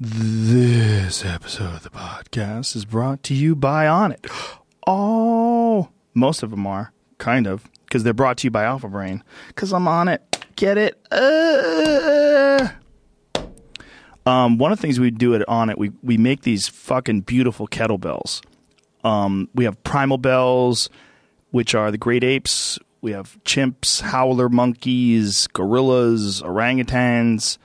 This episode of the podcast is brought to you by Onnit. Oh, most of them are, kind of, because they're brought to you by Alpha Brain. Because I'm on it. Get it? Uh. Um, one of the things we do at Onnit, we, we make these fucking beautiful kettlebells. Um, we have primal bells, which are the great apes. We have chimps, howler monkeys, gorillas, orangutans,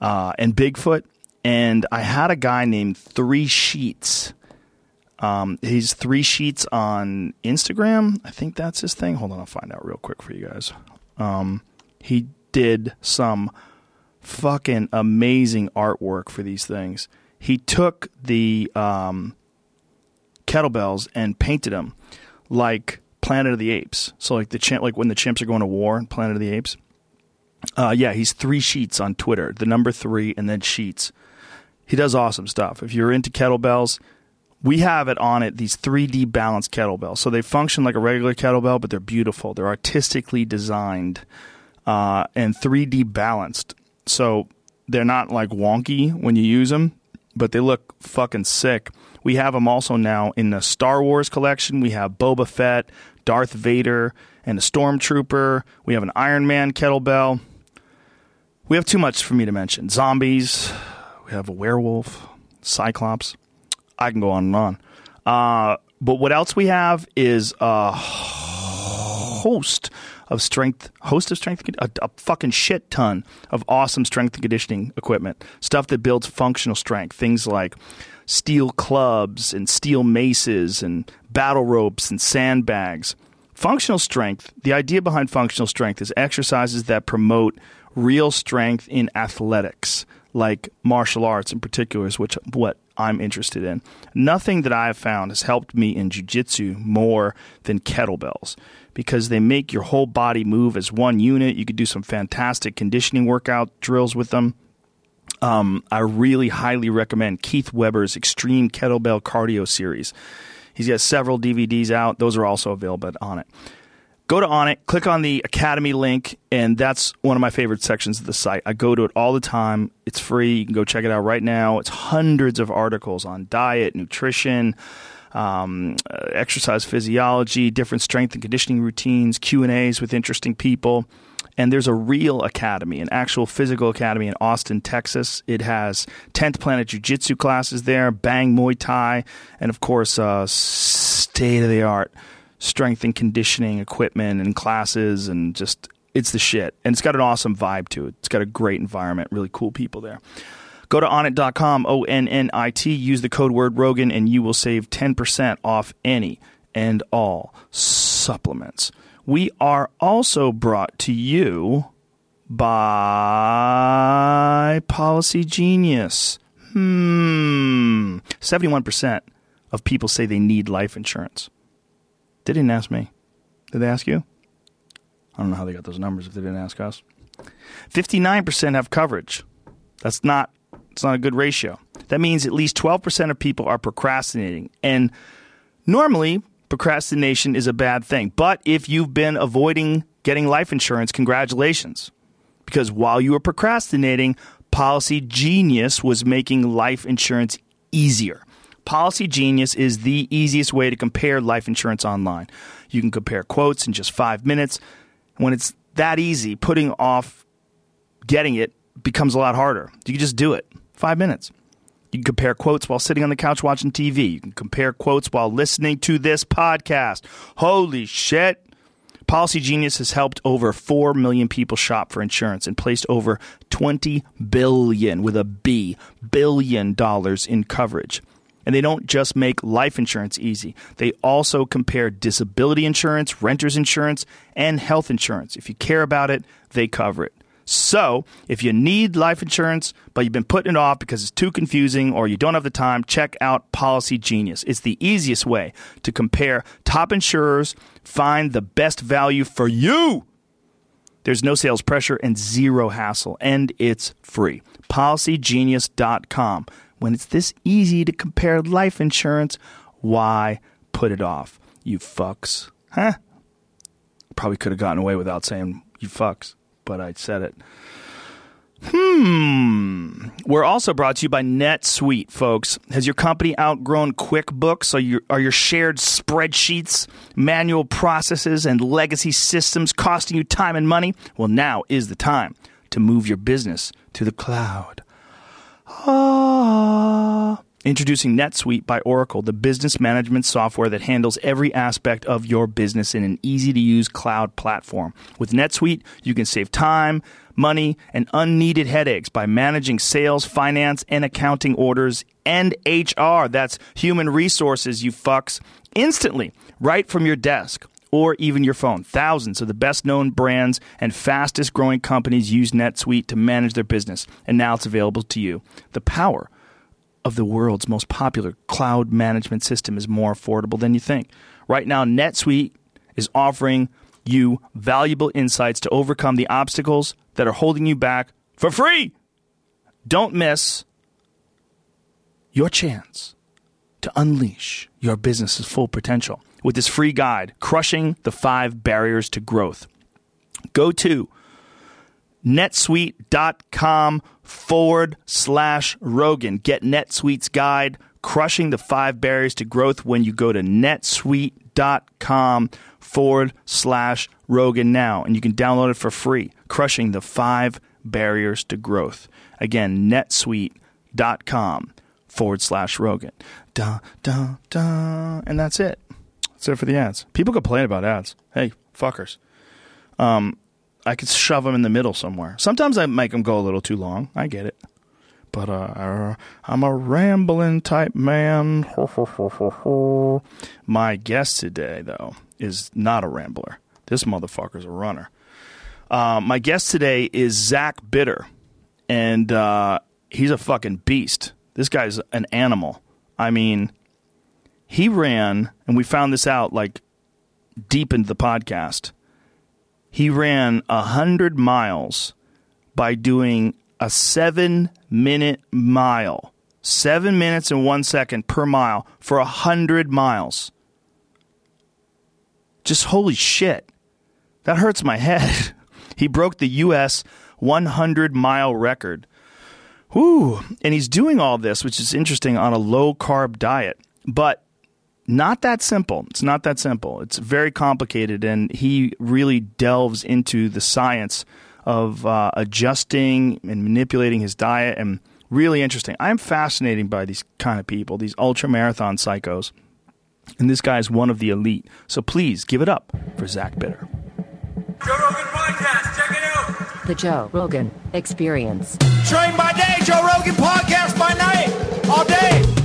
uh, and Bigfoot. And I had a guy named Three Sheets. Um, he's Three Sheets on Instagram. I think that's his thing. Hold on, I'll find out real quick for you guys. Um, he did some fucking amazing artwork for these things. He took the um, kettlebells and painted them like Planet of the Apes. So like the chimp, like when the chimps are going to war Planet of the Apes. Uh, yeah, he's three sheets on Twitter. The number three and then sheets. He does awesome stuff. If you're into kettlebells, we have it Onnit these 3D balanced kettlebells. So they function like a regular kettlebell, but they're beautiful. They're artistically designed uh, and 3D balanced. So they're not like wonky when you use them, but they look fucking sick. We have them also now in the Star Wars collection. We have Boba Fett, Darth Vader, and a Stormtrooper. We have an Iron Man kettlebell. We have too much for me to mention. Zombies. We have a werewolf, Cyclops. I can go on and on. Uh, but what else we have is a host of strength, host of strength, a, a, fucking shit ton of awesome strength and conditioning equipment. Stuff that builds functional strength. Things like steel clubs and steel maces and battle ropes and sandbags. Functional strength, the idea behind functional strength is exercises that promote real strength in athletics, like martial arts in particular, is which what I'm interested in. Nothing that I've found has helped me in jiu-jitsu more than kettlebells because they make your whole body move as one unit. You could do some fantastic conditioning workout drills with them. Um, I really highly recommend Keith Weber's Extreme Kettlebell Cardio Series. He's got several DVDs out. Those are also available Onnit. Go to Onnit, click on the Academy link, and that's one of my favorite sections of the site. I go to it all the time. It's free. You can go check it out right now. It's hundreds of articles on diet, nutrition, um, uh, exercise physiology, different strength and conditioning routines, Q and A's with interesting people. And there's a real academy, an actual physical academy in Austin, Texas. It has 10th Planet Jiu Jitsu classes there, Bang Muay Thai, and of course, uh, state of the art strength and conditioning equipment and classes and just it's the shit. And it's got an awesome vibe to it. It's got a great environment, really cool people there. Go to onnit.com, O N N I T, use the code word Rogan, and you will save 10% off any and all supplements. We are also brought to you by Policy Genius. Hmm. 71% of people say they need life insurance. They didn't ask me. Did they ask you? I don't know how they got those numbers if they didn't ask us. 59% have coverage. That's not it's not a good ratio. That means at least 12% of people are procrastinating. And normally procrastination is a bad thing. But if you've been avoiding getting life insurance, congratulations. Because while you were procrastinating, Policy Genius was making life insurance easier. Policy Genius is the easiest way to compare life insurance online. You can compare quotes in just five minutes. When it's that easy, putting off getting it becomes a lot harder. You can just do it. Five minutes. You can compare quotes while sitting on the couch watching TV. You can compare quotes while listening to this podcast. Holy shit. Policy Genius has helped over 4 million people shop for insurance and placed over 20 billion with a B billion dollars in coverage. And they don't just make life insurance easy. They also compare disability insurance, renter's insurance, and health insurance. If you care about it, they cover it. So, if you need life insurance, but you've been putting it off because it's too confusing or you don't have the time, check out Policy Genius. It's the easiest way to compare top insurers, find the best value for you. There's no sales pressure and zero hassle, and it's free. PolicyGenius.com. When it's this easy to compare life insurance, why put it off? You fucks. Huh? Probably could have gotten away without saying you fucks but I said it. Hmm. We're also brought to you by NetSuite, folks. Has your company outgrown QuickBooks? Are your, are your shared spreadsheets, manual processes, and legacy systems costing you time and money? Well, now is the time to move your business to the cloud. Ah. Introducing NetSuite by Oracle, the business management software that handles every aspect of your business in an easy to use cloud platform. With NetSuite, you can save time, money, and unneeded headaches by managing sales, finance, and accounting orders and HR. That's human resources, you fucks. Instantly, right from your desk or even your phone. Thousands of the best known brands and fastest growing companies use NetSuite to manage their business, and now it's available to you. The power of the world's most popular cloud management system is more affordable than you think. Right now, NetSuite is offering you valuable insights to overcome the obstacles that are holding you back for free. Don't miss your chance to unleash your business's full potential with this free guide, Crushing the Five Barriers to Growth. Go to netsuite.com forward slash Rogan. Get NetSuite's guide, Crushing the Five Barriers to Growth, when you go to netsuite.com forward slash Rogan now. And you can download it for free, Crushing the Five Barriers to Growth. Again, netsuite.com forward slash Rogan. Da, da, da. And that's it. It for the ads. People complain about ads. Hey, fuckers. Um, I could shove them in the middle somewhere. Sometimes I make them go a little too long. I get it. But uh, I'm a rambling type man. My guest today, though, is not a rambler. This motherfucker's a runner. Uh, my guest today is Zach Bitter, and uh, he's a fucking beast. This guy's an animal. I mean, he ran, and we found this out like deep into the podcast he ran a hundred miles by doing a seven minute mile. Seven minutes and one second per mile for a hundred miles. Just holy shit. That hurts my head. he broke the US 100 mile record. Whew. And he's doing all this, which is interesting, on a low carb diet. But not that simple. It's not that simple. It's very complicated, and he really delves into the science of uh, adjusting and manipulating his diet, and really interesting. I'm fascinated by these kind of people, these ultra marathon psychos, and this guy is one of the elite. So please give it up for Zach Bitter. Joe Rogan Podcast, check it out. The Joe Rogan Experience. Train by day, Joe Rogan Podcast by night, all day.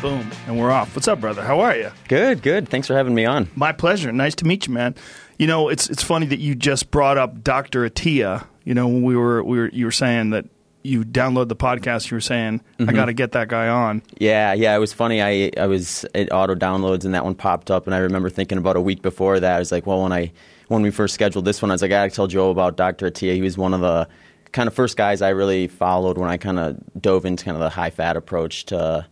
Boom, and we're off. What's up, brother? How are you? Good, good. Thanks for having me on. My pleasure. Nice to meet you, man. You know, it's it's funny that you just brought up Dr. Attia. You know, when we were we were you were saying that you download the podcast, you were saying I mm-hmm. got to get that guy on. Yeah, yeah. It was funny. I I was it auto downloads and that one popped up, and I remember thinking about a week before that. I was like, well, when I when we first scheduled this one, I was like, I got to tell Joe about Dr. Attia. He was one of the kind of first guys I really followed when I kind of dove into kind of the high fat approach to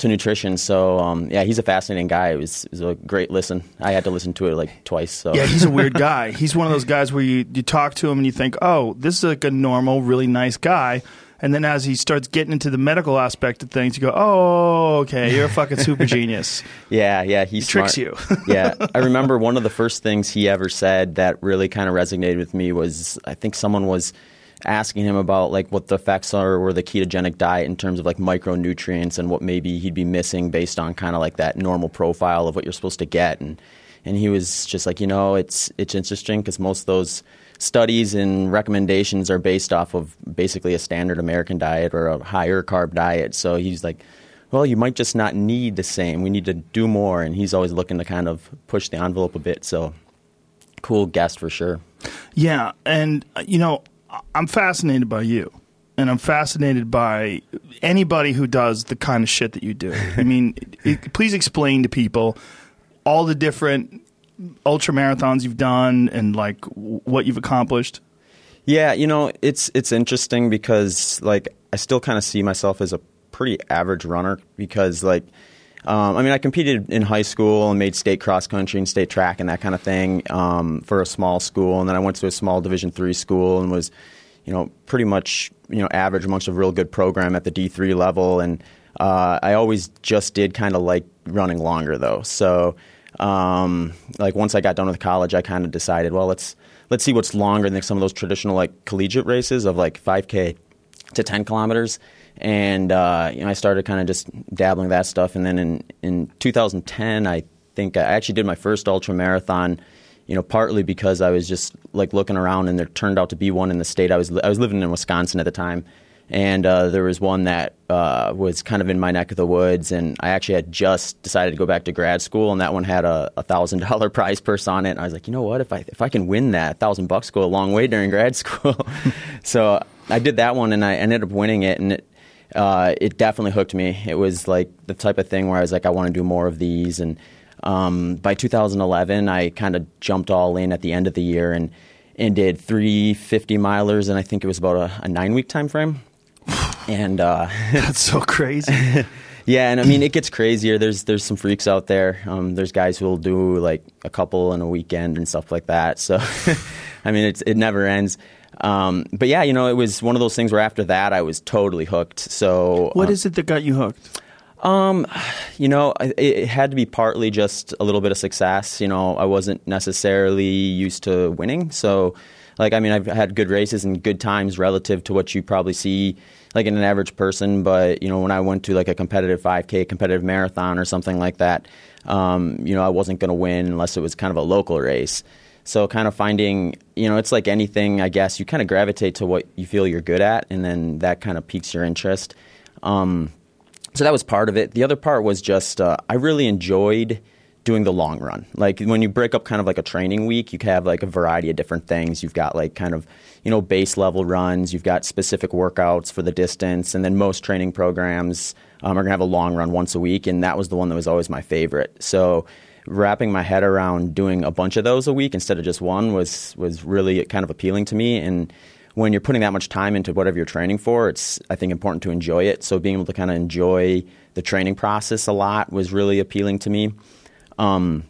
to nutrition. So um, yeah, he's a fascinating guy. It was, it was, a great listen. I had to listen to it like twice. So Yeah, he's a weird guy. He's one of those guys where you, you talk to him and you think, oh, this is like a normal, really nice guy. And then as he starts getting into the medical aspect of things, you go, oh, okay, you're a fucking super genius. yeah, yeah, he tricks you. yeah, I remember one of the first things he ever said that really kind of resonated with me was I think someone was asking him about like what the effects are or the ketogenic diet in terms of like micronutrients and what maybe he'd be missing based on kind of like that normal profile of what you're supposed to get and and he was just like you know it's it's interesting because most of those studies and recommendations are based off of basically a standard American diet or a higher carb diet so he's like well, you might just not need the same. We need to do more. And he's always looking to kind of push the envelope a bit. So, cool guest for sure. Yeah. And, you know, I'm fascinated by you. And I'm fascinated by anybody who does the kind of shit that you do. I mean, it, please explain to people all the different ultra marathons you've done and like what you've accomplished. Yeah, you know, it's it's interesting because like I still kind of see myself as a pretty average runner because like Um, I mean, I competed in high school and made state cross country and state track and that kind of thing um, for a small school, and then I went to a small Division three school and was, you know, pretty much you know average amongst a real good program at the D three level, and uh, I always just did kind of like running longer though. So, um, like once I got done with college, I kind of decided, well, let's let's see what's longer than some of those traditional like collegiate races of like 5K to 10 kilometers. And uh, you know, I started kind of just dabbling that stuff. And then in, in 2010, I think I actually did my first ultra marathon. You know, partly because I was just like looking around, and there turned out to be one in the state. I was I was living in Wisconsin at the time, and uh, there was one that uh, was kind of in my neck of the woods, and I actually had just decided to go back to grad school, and that one had a thousand dollar prize purse on it. And I was like, you know what, if I if I can win that, thousand bucks go a long way during grad school. so I did that one, and I ended up winning it, and it uh, it definitely hooked me. It was like the type of thing where I was like, I want to do more of these. And um, by 2011, I kind of jumped all in at the end of the year and and did three 50 milers, and I think it was about a, a nine week time frame. And uh, That's so crazy. yeah, and I mean it gets crazier. There's there's some freaks out there. Um, there's guys who will do like a couple in a weekend and stuff like that. So, I mean it's it never ends. Um, but yeah, you know, it was one of those things where after that I was totally hooked. So What um, is it that got you hooked? um, you know, it, it had to be partly just a little bit of success. You know, I wasn't necessarily used to winning, so like I mean, I've had good races and good times relative to what you probably see like in an average person. But you know, when I went to like a competitive 5K, competitive marathon, or something like that, um, you know, I wasn't going to win unless it was kind of a local race. So kind of finding, you know, it's like anything. I guess you kind of gravitate to what you feel you're good at, and then that kind of piques your interest. Um, so that was part of it. The other part was just uh, I really enjoyed doing the long run. Like when you break up kind of like a training week, you have like a variety of different things. You've got like kind of you know base level runs. You've got specific workouts for the distance, and then most training programs um, are gonna have a long run once a week, and that was the one that was always my favorite. So wrapping my head around doing a bunch of those a week instead of just one was was really kind of appealing to me and when you're putting that much time into whatever you're training for, it's I think important to enjoy it. So being able to kind of enjoy the training process a lot was really appealing to me. Um,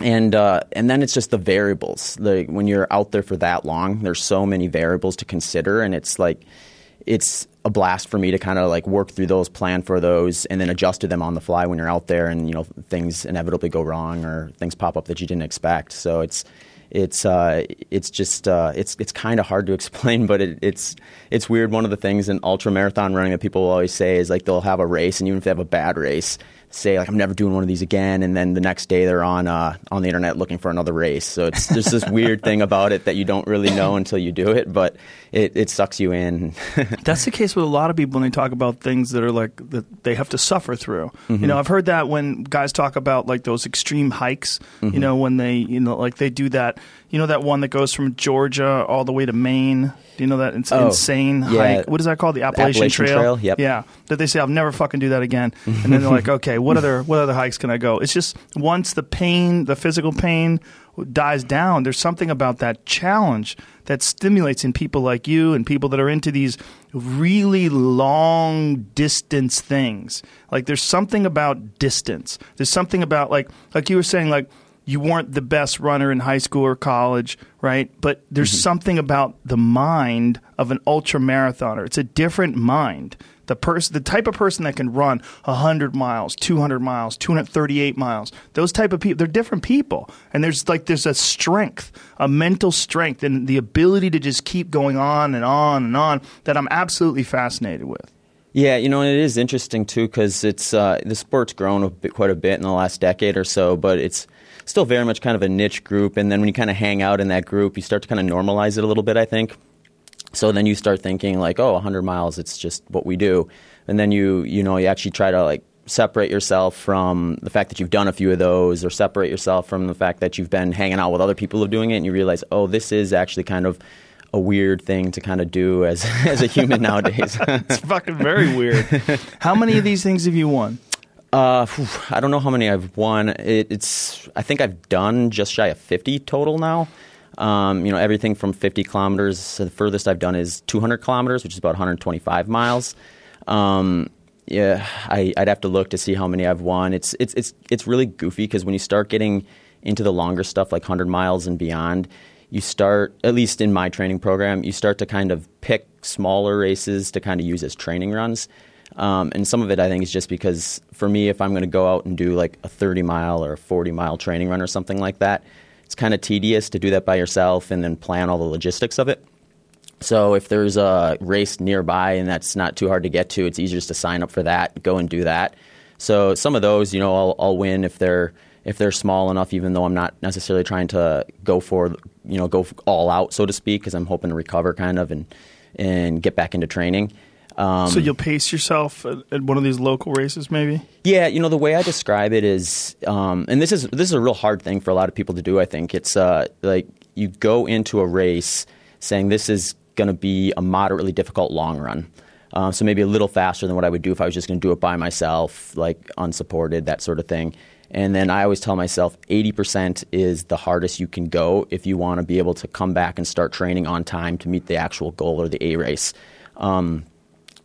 and uh, and then it's just the variables. Like when you're out there for that long, there's so many variables to consider, and it's like it's a blast for me to kind of like work through those, plan for those, and then adjust to them on the fly when you're out there, and you know things inevitably go wrong or things pop up that you didn't expect. So it's it's uh, it's just uh, it's it's kind of hard to explain, but it, it's it's weird. One of the things in ultra marathon running that people will always say is like they'll have a race, and even if they have a bad race, say like I'm never doing one of these again, and then the next day they're on uh, on the internet looking for another race. So it's just this weird thing about it that you don't really know until you do it, but it, it sucks you in. That's the case with a lot of people when they talk about things that are like that they have to suffer through. You know, I've heard that when guys talk about like those extreme hikes. You know, when they you know like they do that. You know that one that goes from Georgia all the way to Maine. Do you know that ins- Oh, insane yeah. hike? What is that called? The Appalachian, Appalachian Trail, yep. Yeah, that they say I'll never fucking do that again. And then they're like, okay, what other what other hikes can I go? It's just once the pain, the physical pain dies down, there's something about that challenge that stimulates in people like you and people that are into these really long distance things. Like there's something about distance. There's something about like like you were saying like you weren't the best runner in high school or college, right? But there's something about the mind of an ultra marathoner. It's a different mind. The person, the type of person that can run 100 miles, 200 miles, 238 miles, those type of people, they're different people. And there's like, there's a strength, a mental strength, and the ability to just keep going on and on and on that I'm absolutely fascinated with. Yeah, you know, and it is interesting too because it's uh, the sport's grown a bit, quite a bit in the last decade or so, but it's still very much kind of a niche group. And then when you kind of hang out in that group, you start to kind of normalize it a little bit. I think. So then you start thinking like, oh, 100 miles, it's just what we do, and then you you know you actually try to like separate yourself from the fact that you've done a few of those, or separate yourself from the fact that you've been hanging out with other people who are doing it, and you realize, oh, this is actually kind of a weird thing to kind of do as as a human nowadays. It's fucking very weird. How many of these things have you won? Uh, phew, I don't know how many I've won. It, it's I think I've done just shy of fifty total now. Um, you know, everything from fifty kilometers. The furthest I've done is two hundred kilometers, which is about one hundred twenty-five miles. Um, yeah, I, I'd have to look to see how many I've won. It's it's it's it's really goofy because when you start getting into the longer stuff like 100 miles and beyond, you start at least in my training program, you start to kind of pick smaller races to kind of use as training runs. Um, and some of it I think is just because for me, if I'm going to go out and do like a 30 mile or a 40 mile training run or something like that, it's kind of tedious to do that by yourself and then plan all the logistics of it. So if there's a race nearby and that's not too hard to get to, it's easier just to sign up for that, go and do that. So some of those, you know, I'll, I'll win if they're if they're small enough, even though I'm not necessarily trying to go for you know go all out, so to speak, because I'm hoping to recover kind of and and get back into training. Um, so you'll pace yourself at, at one of these local races, maybe. Yeah, you know the way I describe it is, um, and this is this is a real hard thing for a lot of people to do. I think it's uh, like you go into a race saying this is going to be a moderately difficult long run. Uh, so maybe a little faster than what I would do if I was just going to do it by myself, like unsupported, that sort of thing. And then I always tell myself 80% is the hardest you can go if you want to be able to come back and start training on time to meet the actual goal or the A race. Um,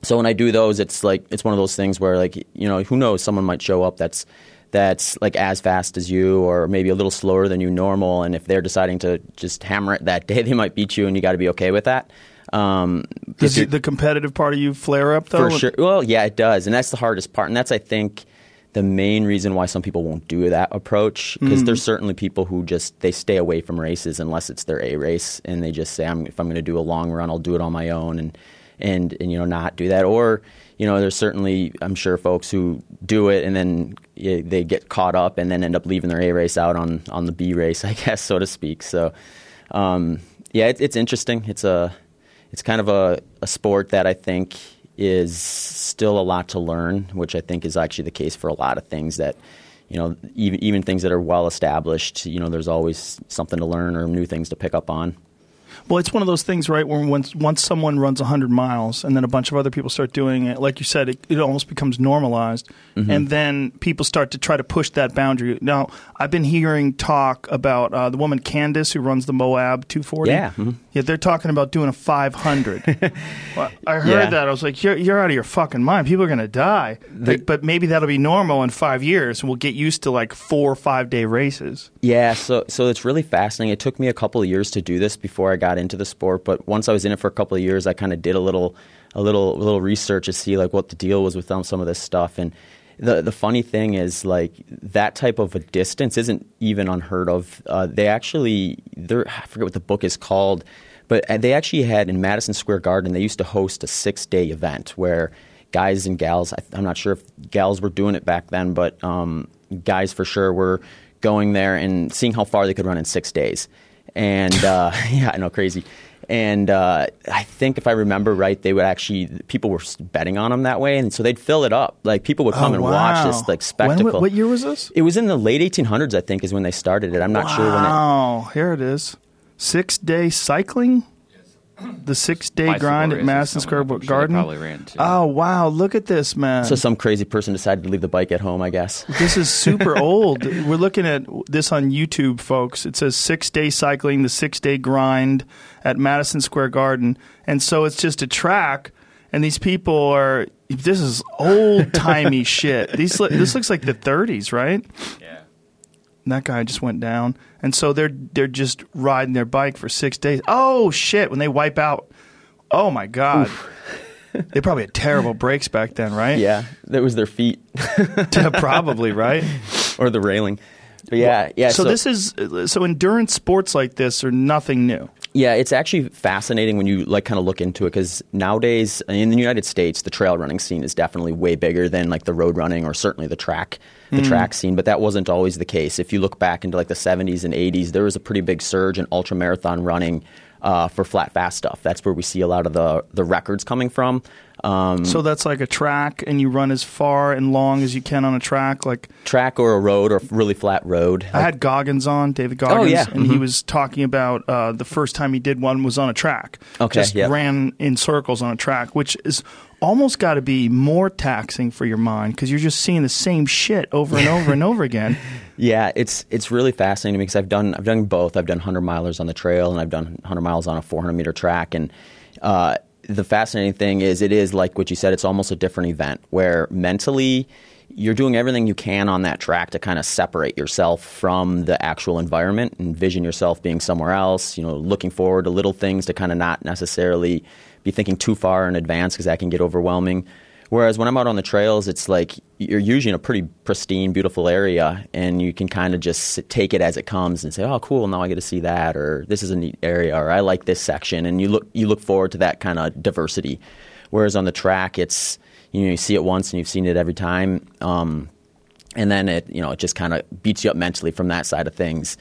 so when I do those, it's like it's one of those things where like you know who knows someone might show up that's that's like as fast as you or maybe a little slower than you normal, and if they're deciding to just hammer it that day, they might beat you, and you got to be okay with that. Um, Does the competitive part of you flare up though? for sure. Well, yeah, it does, and that's the hardest part, and that's I think the main reason why some people won't do that approach because there's certainly people who just they stay away from races unless it's their A race, and they just say, I'm, if I'm going to do a long run, I'll do it on my own, and and and you know not do that. Or you know there's certainly i'm sure folks who do it and then they get caught up and then end up leaving their a race out on on the b race i guess so to speak. So um, yeah it, it's interesting. It's a it's kind of a, a sport that i think is still a lot to learn which i think is actually the case for a lot of things that you know even even things that are well established you know there's always something to learn or new things to pick up on Well, it's one of those things, right? Where once once someone runs hundred miles, and then a bunch of other people start doing it, like you said, it, it almost becomes normalized, Mm-hmm. and then people start to try to push that boundary. Now, I've been hearing talk about uh, the woman Candice who runs the Moab 240. Yeah, mhm. yeah, they're talking about doing a 500. well, I heard Yeah. that. I was like, you're you're out of your fucking mind. People are gonna die. Like, but maybe that'll be normal in five years, and we'll get used to like four or five day races. Yeah, so so it's really fascinating. It took me a couple of years to do this before I got into the sport, but once I was in it for a couple of years, I kind of did a little a little a little research to see like what the deal was with them, some of this stuff. And the the funny thing is like that type of a distance isn't even unheard of. Uh, they actually they're I forget what the book is called, but uh, they actually had in Madison Square Garden. They used to host a six day event where guys and gals. I, I'm not sure if gals were doing it back then, but um, guys for sure were going there and seeing how far they could run in six days. And uh, yeah, I know, crazy. And uh, I think if I remember right, they would actually people were betting on them that way, and so they'd fill it up. Like people would come Oh, and wow. watch this like When- spectacle. what year was this? It was in the late 1800s, I think, is when they started it. I'm not sure when it. Wow, here it is. Six day cycling? The six day grind at Madison Square of them, I'm sure they Garden. probably ran, too. Oh wow, look at this man. So some crazy person decided to leave the bike at home, I guess. this is super old. We're looking at this on YouTube, folks. It says six day cycling, the six day grind at Madison Square Garden. And so it's just a track, and these people are. This is old timey shit. These this looks like the 30s, right? Yeah. That guy just went down, and so they're they're just riding their bike for six days. Oh shit! When they wipe out, oh my god, they probably had terrible brakes back then, right? Yeah, that was their feet probably right. or the railing. But yeah, yeah. So, this is so endurance sports like this are nothing new. Yeah, it's actually fascinating when you like kind of look into it because nowadays in the United States, the trail running scene is definitely way bigger than like the road running or certainly the track the hmm. track scene. But that wasn't always the case. If you look back into like the 70s and 80s, there was a pretty big surge in ultra marathon running uh, for flat fast stuff. That's where we see a lot of the the records coming from. Um, So that's like a track, and you run as far and long as you can on a track. Like track or a road or really flat road. I had Goggins on, David Goggins, Oh, yeah. and he Mhm. was talking about uh, the first time he did one was on a track. Okay, just yep. ran in circles on a track, which is almost got to be more taxing for your mind because you're just seeing the same shit over and over and over again. Yeah, it's it's really fascinating because I've done I've done both. I've done hundred milers on the trail and I've done hundred miles on a four hundred meter track, and uh, the fascinating thing is it is like what you said. It's almost a different event where mentally you're doing everything you can on that track to kind of separate yourself from the actual environment, and envision yourself being somewhere else. You know, looking forward to little things to kind of not necessarily be thinking too far in advance because that can get overwhelming. Whereas when I'm out on the trails, it's like you're usually in a pretty pristine, beautiful area, and you can kind of just take it as it comes and say, "Oh, cool! Now I get to see that," or "This is a neat area," or "I like this section," and you look you look forward to that kind of diversity. Whereas on the track, it's you know you see it once and you've seen it every time, um, and then it you know it just kind of beats you up mentally from that side of things.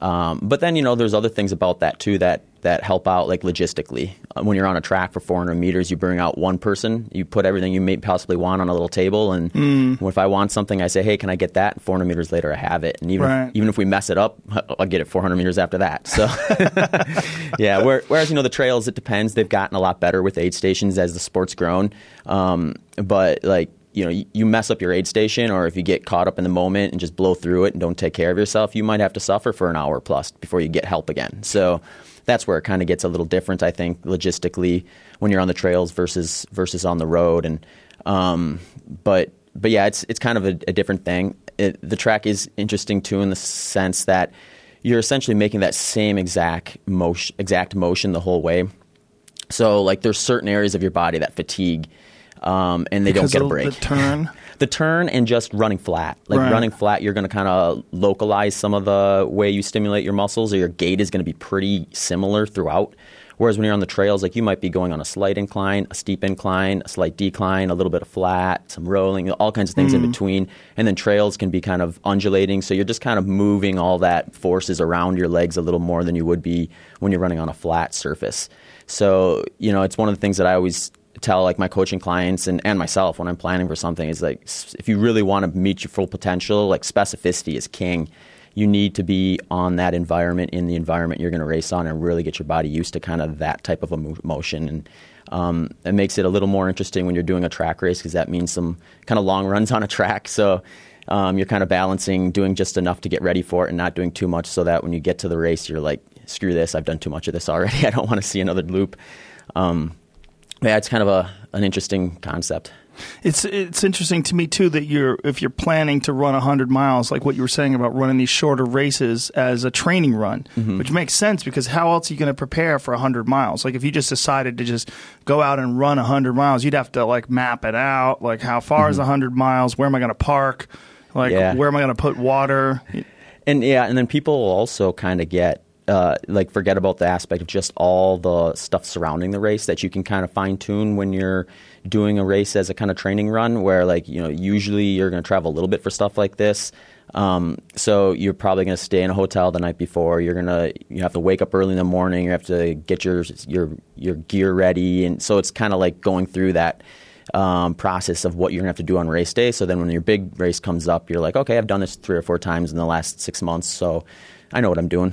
Um, but then you know there's other things about that too that that help out like logistically. Uh, when you're on a track for 400 meters, you bring out one person, you put everything you may possibly want on a little table, and Mm. if I want something, I say, "Hey, can I get that?" 400 meters later, I have it, and even Right. if, even if we mess it up, I'll get it 400 meters after that. So yeah. Whereas you know the trails, it depends. They've gotten a lot better with aid stations as the sport's grown, um, but like you know, you mess up your aid station, or if you get caught up in the moment and just blow through it and don't take care of yourself, you might have to suffer for an hour plus before you get help again. So that's where it kind of gets a little different, I think, logistically when you're on the trails versus versus on the road. And um, but but yeah, it's it's kind of a, a different thing. It, the track is interesting too in the sense that you're essentially making that same exact motion, exact motion the whole way. So like there's certain areas of your body that fatigue, um, and they Because don't get a break. The turn. The turn and just running flat. Like Right. running flat, you're going to kind of localize some of the way you stimulate your muscles, or your gait is going to be pretty similar throughout. Whereas when you're on the trails, like you might be going on a slight incline, a steep incline, a slight decline, a little bit of flat, some rolling, all kinds of things in between. And then trails can be kind of undulating, so you're just kind of moving all that forces around your legs a little more than you would be when you're running on a flat surface. So, you know, it's one of the things that I always tell like my coaching clients and, and myself when I'm planning for something is like if you really want to meet your full potential, like specificity is king. You need to be on that environment in the environment you're going to race on and really get your body used to kind of that type of a motion and um, it makes it a little more interesting when you're doing a track race because that means some kind of long runs on a track. So um, you're kind of balancing doing just enough to get ready for it and not doing too much so that when you get to the race, you're like, screw this, I've done too much of this already. I don't want to see another loop. Um, yeah, it's kind of a an interesting concept. It's it's interesting to me too that you're if you're planning to run hundred miles, like what you were saying about running these shorter races as a training run, Mm-hmm. which makes sense because how else are you going to prepare for hundred miles? Like if you just decided to just go out and run hundred miles, you'd have to like map it out. Like how far is is hundred miles? Where am I going to park? Like Mm-hmm. Yeah. where am I going to put water? And yeah, and then people also kind of get uh, like forget about the aspect of just all the stuff surrounding the race that you can kind of fine tune when you're doing a race as a kind of training run. Where like you know usually you're going to travel a little bit for stuff like this. Um, so you're probably going to stay in a hotel the night before. You're gonna you have to wake up early in the morning. You have to get your your your gear ready, and so it's kind of like going through that um, process of what you're gonna have to do on race day. So then when your big race comes up, you're like, okay, I've done this three or four times in the last six months, so I know what I'm doing.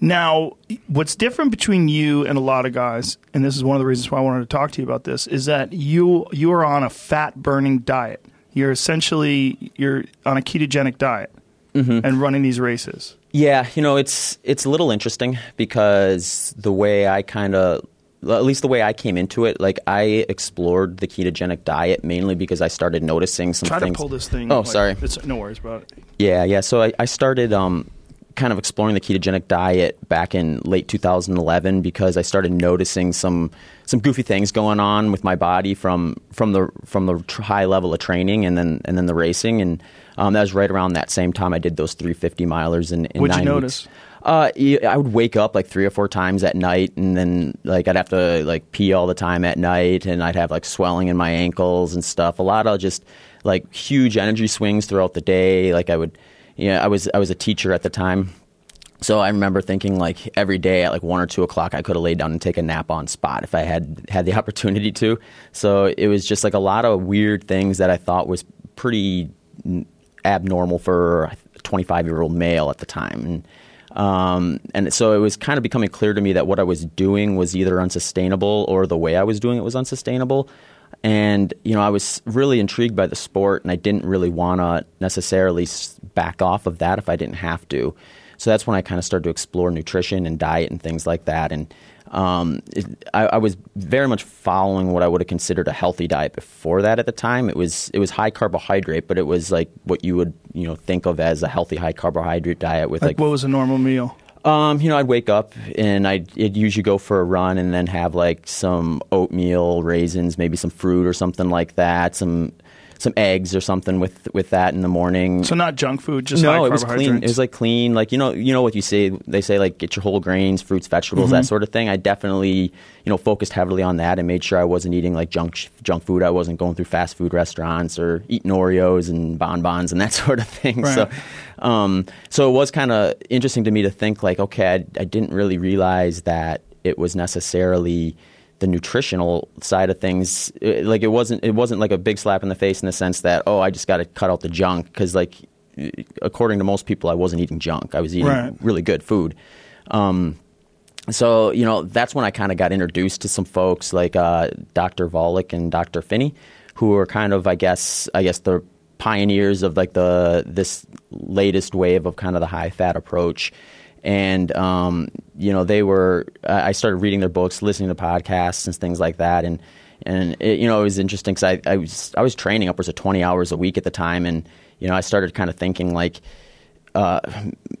Now, what's different between you and a lot of guys, and this is one of the reasons why I wanted to talk to you about this, is that you you are on a fat burning diet. You're essentially you're on a ketogenic diet and running these races. Yeah, you know, it's it's a little interesting because the way I kind of at least the way I came into it, like I explored the ketogenic diet mainly because I started noticing some Try things. to pull this thing. Oh, like, sorry. It's, no worries about it. Yeah, yeah. So I, I started um, kind of exploring the ketogenic diet back in late 2011 because I started noticing some some goofy things going on with my body from from the from the high level of training and then and then the racing and um, that was right around that same time I did those 350 milers in, in What'd you nine notice? weeks. Uh, I would wake up like three or four times at night, and then like I'd have to like pee all the time at night, and I'd have like swelling in my ankles and stuff. A lot of just like huge energy swings throughout the day. Like I would, yeah, I was I was a teacher at the time, so I remember thinking like every day at like one or two o'clock, I could have laid down and take a nap on spot if I had had the opportunity to. So it was just like a lot of weird things that I thought was pretty abnormal for a 25 year old male at the time. And, um, and so it was kind of becoming clear to me that what I was doing was either unsustainable or the way I was doing it was unsustainable. And, you know, I was really intrigued by the sport and I didn't really want to necessarily back off of that if I didn't have to. So that's when I kind of started to explore nutrition and diet and things like that. And um, it, I, I, was very much following what I would have considered a healthy diet before that. At the time, it was it was high carbohydrate, but it was like what you would you know think of as a healthy high carbohydrate diet with Like, like, what was a normal meal? Um, you know, I'd wake up and I'd, I'd usually go for a run and then have like some oatmeal, raisins, maybe some fruit or something like that, some some eggs or something with with that in the morning. So not junk food, just no, it was clean. It was like clean, like you know, you know what you say. They say like get your whole grains, fruits, vegetables, Mm-hmm. that sort of thing. I definitely, you know, focused heavily on that and made sure I wasn't eating like junk junk food. I wasn't going through fast food restaurants or eating Oreos and bonbons and that sort of thing. So, um, so it was kind of interesting to me to think like, okay, I, I didn't really realize that it was necessarily the nutritional side of things It- like it wasn't it wasn't like a big slap in the face in the sense that oh I just got to cut out the junk because like according to most people I wasn't eating junk I was eating Right. really good food um, so you know that's when I kind of got introduced to some folks like uh, Dr. Volek and Dr. Phinney, who are kind of I guess I guess the pioneers of like the this latest wave of kind of the high fat approach. And um, you know they were I started reading their books, listening to podcasts and things like that, and and it, you know it was interesting because I, I was I was training upwards of twenty hours a week at the time, and you know I started kind of thinking like uh,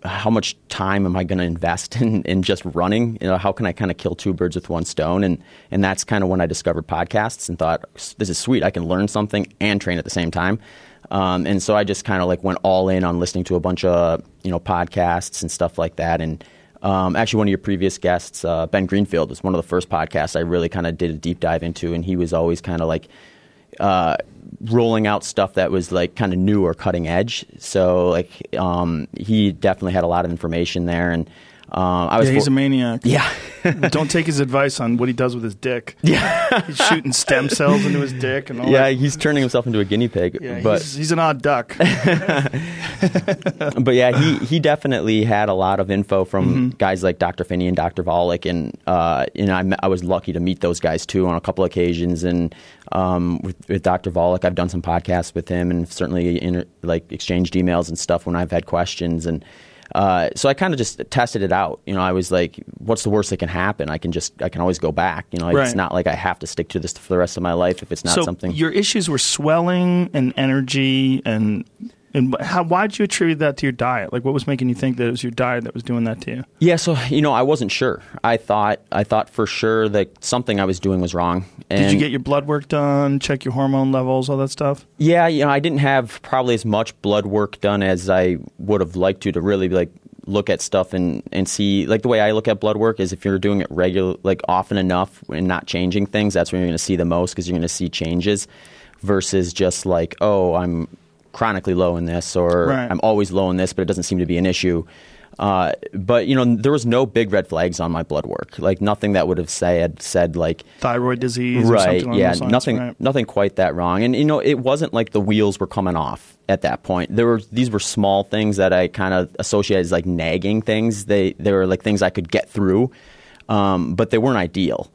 how much time am I going to invest in, in just running? You know, how can I kind of kill two birds with one stone? And and that's kind of when I discovered podcasts and thought this is sweet. I can learn something and train at the same time. Um, and so I just kind of like went all in on listening to a bunch of you know podcasts and stuff like that. And um, actually, one of your previous guests, uh, Ben Greenfield, was one of the first podcasts I really kind of did a deep dive into, and he was always kind of like uh, rolling out stuff that was like kind of new or cutting edge. So like um, he definitely had a lot of information there, and um, I was yeah, he's for- a maniac. yeah. Don't take his advice on what he does with his dick. Yeah, he's shooting stem cells into his dick and all yeah, that. he's turning himself into a guinea pig. Yeah, but he's, he's an odd duck. but yeah, he, he definitely had a lot of info from Mm-hmm. guys like Dr. Phinney and Dr. Volek, and uh, you know I, met- I was lucky to meet those guys too on a couple occasions. And um, with, with Dr. Volek, I've done some podcasts with him, and certainly inter- like exchanged emails and stuff when I've had questions. And uh, so I kind of just tested it out. You know, I was like, "What's the worst that can happen? I can just I can always go back. You know, Right. it's not like I have to stick to this for the rest of my life if it's not so something." your issues were swelling and energy and and how why did you attribute that to your diet? Like what was making you think that it was your diet that was doing that to you? Yeah, so you know, I wasn't sure. I thought I thought for sure that something I was doing was wrong. And Did you get your blood work done, check your hormone levels, all that stuff? Yeah, you know, I didn't have probably as much blood work done as I would have liked to to really like look at stuff and and see like the way I look at blood work is if you're doing it regular like often enough and not changing things, that's when you're going to see the most because you're going to see changes versus just like, oh, I'm chronically low in this or Right. I'm always low in this, but it doesn't seem to be an issue. Uh, but you know, there was no big red flags on my blood work. Like nothing that would have said said like Thyroid disease, or right yeah those lines, nothing right? nothing quite that wrong and you know it wasn't like the wheels were coming off at that point there were these were small things that i kind of associated as like nagging things they they were like things i could get through um, but they weren't ideal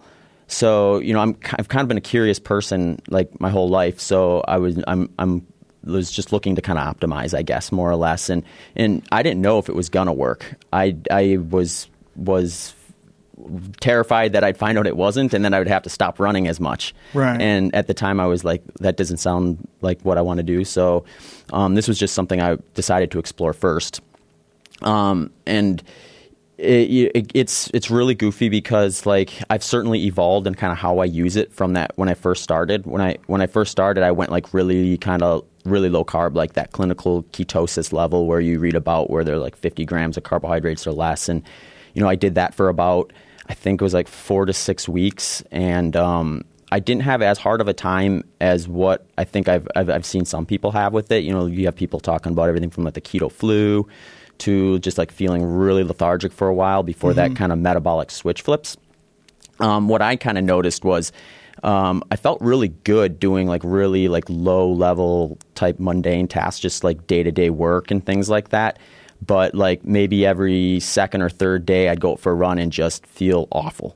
so you know I'm I've kind of been a curious person like my whole life so i was i'm i'm was just looking to kind of optimize, I guess, more or less, and and I didn't know if it was gonna work. I I was was terrified that I'd find out it wasn't, and then I would have to stop running as much. Right. And at the time, I was like, that doesn't sound like what I want to do. So um, this was just something I decided to explore first. Um, and it, it, it's it's really goofy because like I've certainly evolved in kind of how I use it from that when I first started. When I when I first started, I went like really kind of really low carb, like that clinical ketosis level where you read about where they're like 50 grams of carbohydrates or less. And you know, I did that for about I think it was like four to six weeks, and um, I didn't have as hard of a time as what I think I've, I've I've seen some people have with it. You know, you have people talking about everything from like the keto flu to just like feeling really lethargic for a while before that kind of metabolic switch flips. Um, what I kind of noticed was um, I felt really good doing like really like low level type mundane tasks, just like day to day work and things like that. But like maybe every second or third day, I'd go for a run and just feel awful.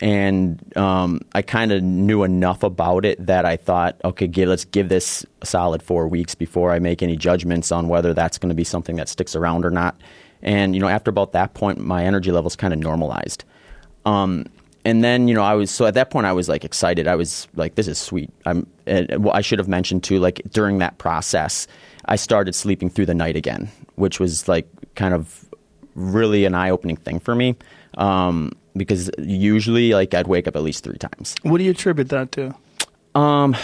And um, I kind of knew enough about it that I thought, okay, let's give this a solid four weeks before I make any judgments on whether that's going to be something that sticks around or not. and you know after about that point, my energy levels kind of normalized. Um, and then you know I was so at that point I was like excited. I was like, this is sweet. I'm. And, well, I should have mentioned too, like during that process, I started sleeping through the night again, which was like kind of really an eye opening thing for me. Um, because usually like I'd wake up at least three times. What do you attribute that to? Um,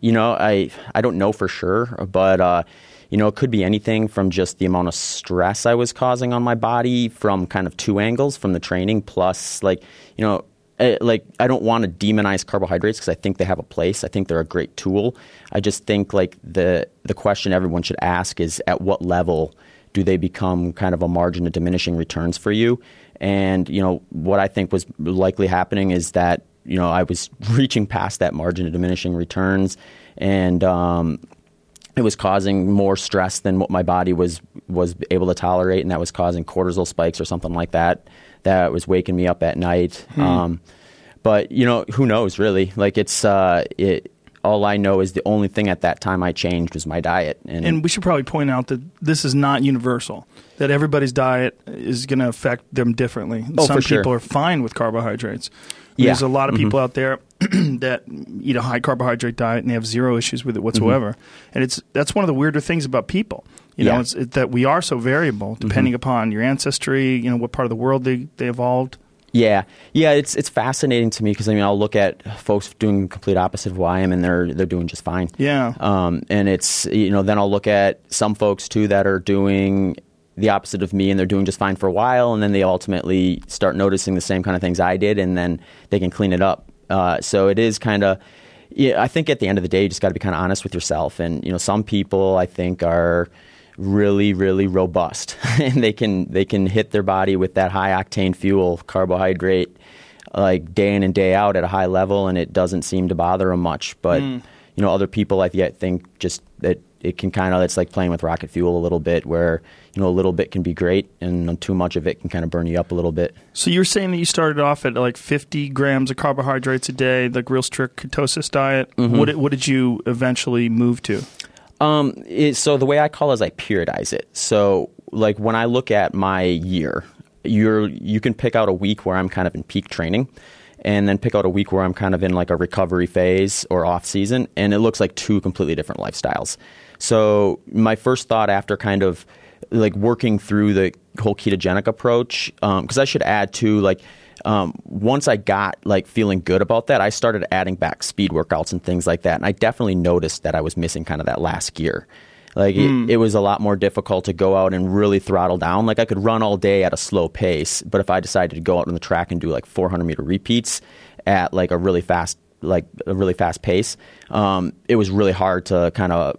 you know, I I don't know for sure, but uh, you know, it could be anything from just the amount of stress I was causing on my body from kind of two angles from the training plus like, you know, eh, like I don't want to demonize carbohydrates because I think they have a place. I think they're a great tool. I just think like the the question everyone should ask is at what level do they become kind of a margin of diminishing returns for you? And you know what I think was likely happening is that you know I was reaching past that margin of diminishing returns, and um, it was causing more stress than what my body was was able to tolerate, and that was causing cortisol spikes or something like that. That was waking me up at night. Um, but you know, who knows? Really, like it's uh, it. All I know is the only thing at that time I changed was my diet, and, And we should probably point out that this is not universal. That everybody's diet is going to affect them differently. Oh, Some for sure. people are fine with carbohydrates. Yeah. There's a lot of people out there that eat a high carbohydrate diet and they have zero issues with it whatsoever. And it's that's one of the weirder things about people. You know, it's it, that we are so variable depending upon your ancestry. You know, what part of the world they they evolved. Yeah, yeah, it's it's fascinating to me because I mean I'll look at folks doing complete opposite of who I am, and they're they're doing just fine. Yeah. Um, and it's you know then I'll look at some folks too that are doing the opposite of me, and they're doing just fine for a while, and then they ultimately start noticing the same kind of things I did, and then they can clean it up. Uh, so it is kind of. Yeah, I think at the end of the day, you just got to be kind of honest with yourself. And you know, some people I think are really really robust and they can they can hit their body with that high octane fuel carbohydrate like day in and day out at a high level and it doesn't seem to bother them much but you know other people I th- think just that it can kind of it's like playing with rocket fuel a little bit where you know a little bit can be great and too much of it can kind of burn you up a little bit So you're saying that you started off at like 50 grams of carbohydrates a day, like real strict ketosis diet. Mm-hmm. What what did you eventually move to? Um, it, so the way I call it is I periodize it. So like when I look at my year, you're you can pick out a week where I'm kind of in peak training, and then pick out a week where I'm kind of in like a recovery phase or off season, and it looks like two completely different lifestyles. So my first thought after kind of like working through the whole ketogenic approach, because I should add too like um, once I got like feeling good about that, I started adding back speed workouts and things like that. And I definitely noticed that I was missing kind of that last gear. Like it, it was a lot more difficult to go out and really throttle down. Like I could run all day at a slow pace, but if I decided to go out on the track and do like 400 meter repeats at like a really fast, like a really fast pace, um, it was really hard to kind of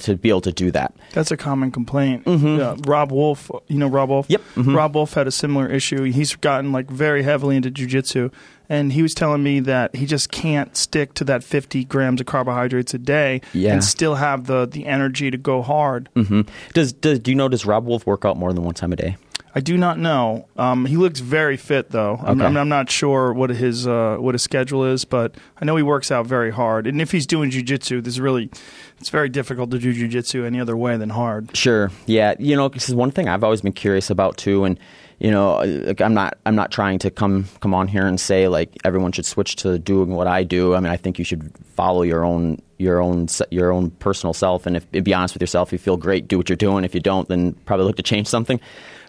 to be able to do that. That's a common complaint. Yeah, Robb Wolf, you know Robb Wolf? Yep. Mhm. Robb Wolf had a similar issue. He's gotten like very heavily into jujitsu, and he was telling me that he just can't stick to that 50 grams of carbohydrates a day Yeah. and still have the the energy to go hard. hmm Does, does do you know does Robb Wolf work out more than one time a day? I do not know. Um, he looks very fit, though. I'm, Okay. I'm, I'm not sure what his uh, what his schedule is, but I know he works out very hard. And if he's doing jujitsu, this really it's very difficult to do jujitsu any other way than hard. Sure. Yeah. You know, this is one thing I've always been curious about too, and you know, like, I'm not I'm not trying to come come on here and say like everyone should switch to doing what I do. I mean, I think you should follow your own your own your own personal self, and if be honest with yourself, if you feel great, do what you're doing. If you don't, then probably look to change something.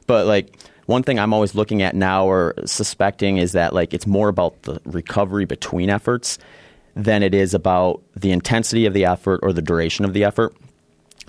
But like one thing I'm always looking at now or suspecting is that like it's more about the recovery between efforts than it is about the intensity of the effort or the duration of the effort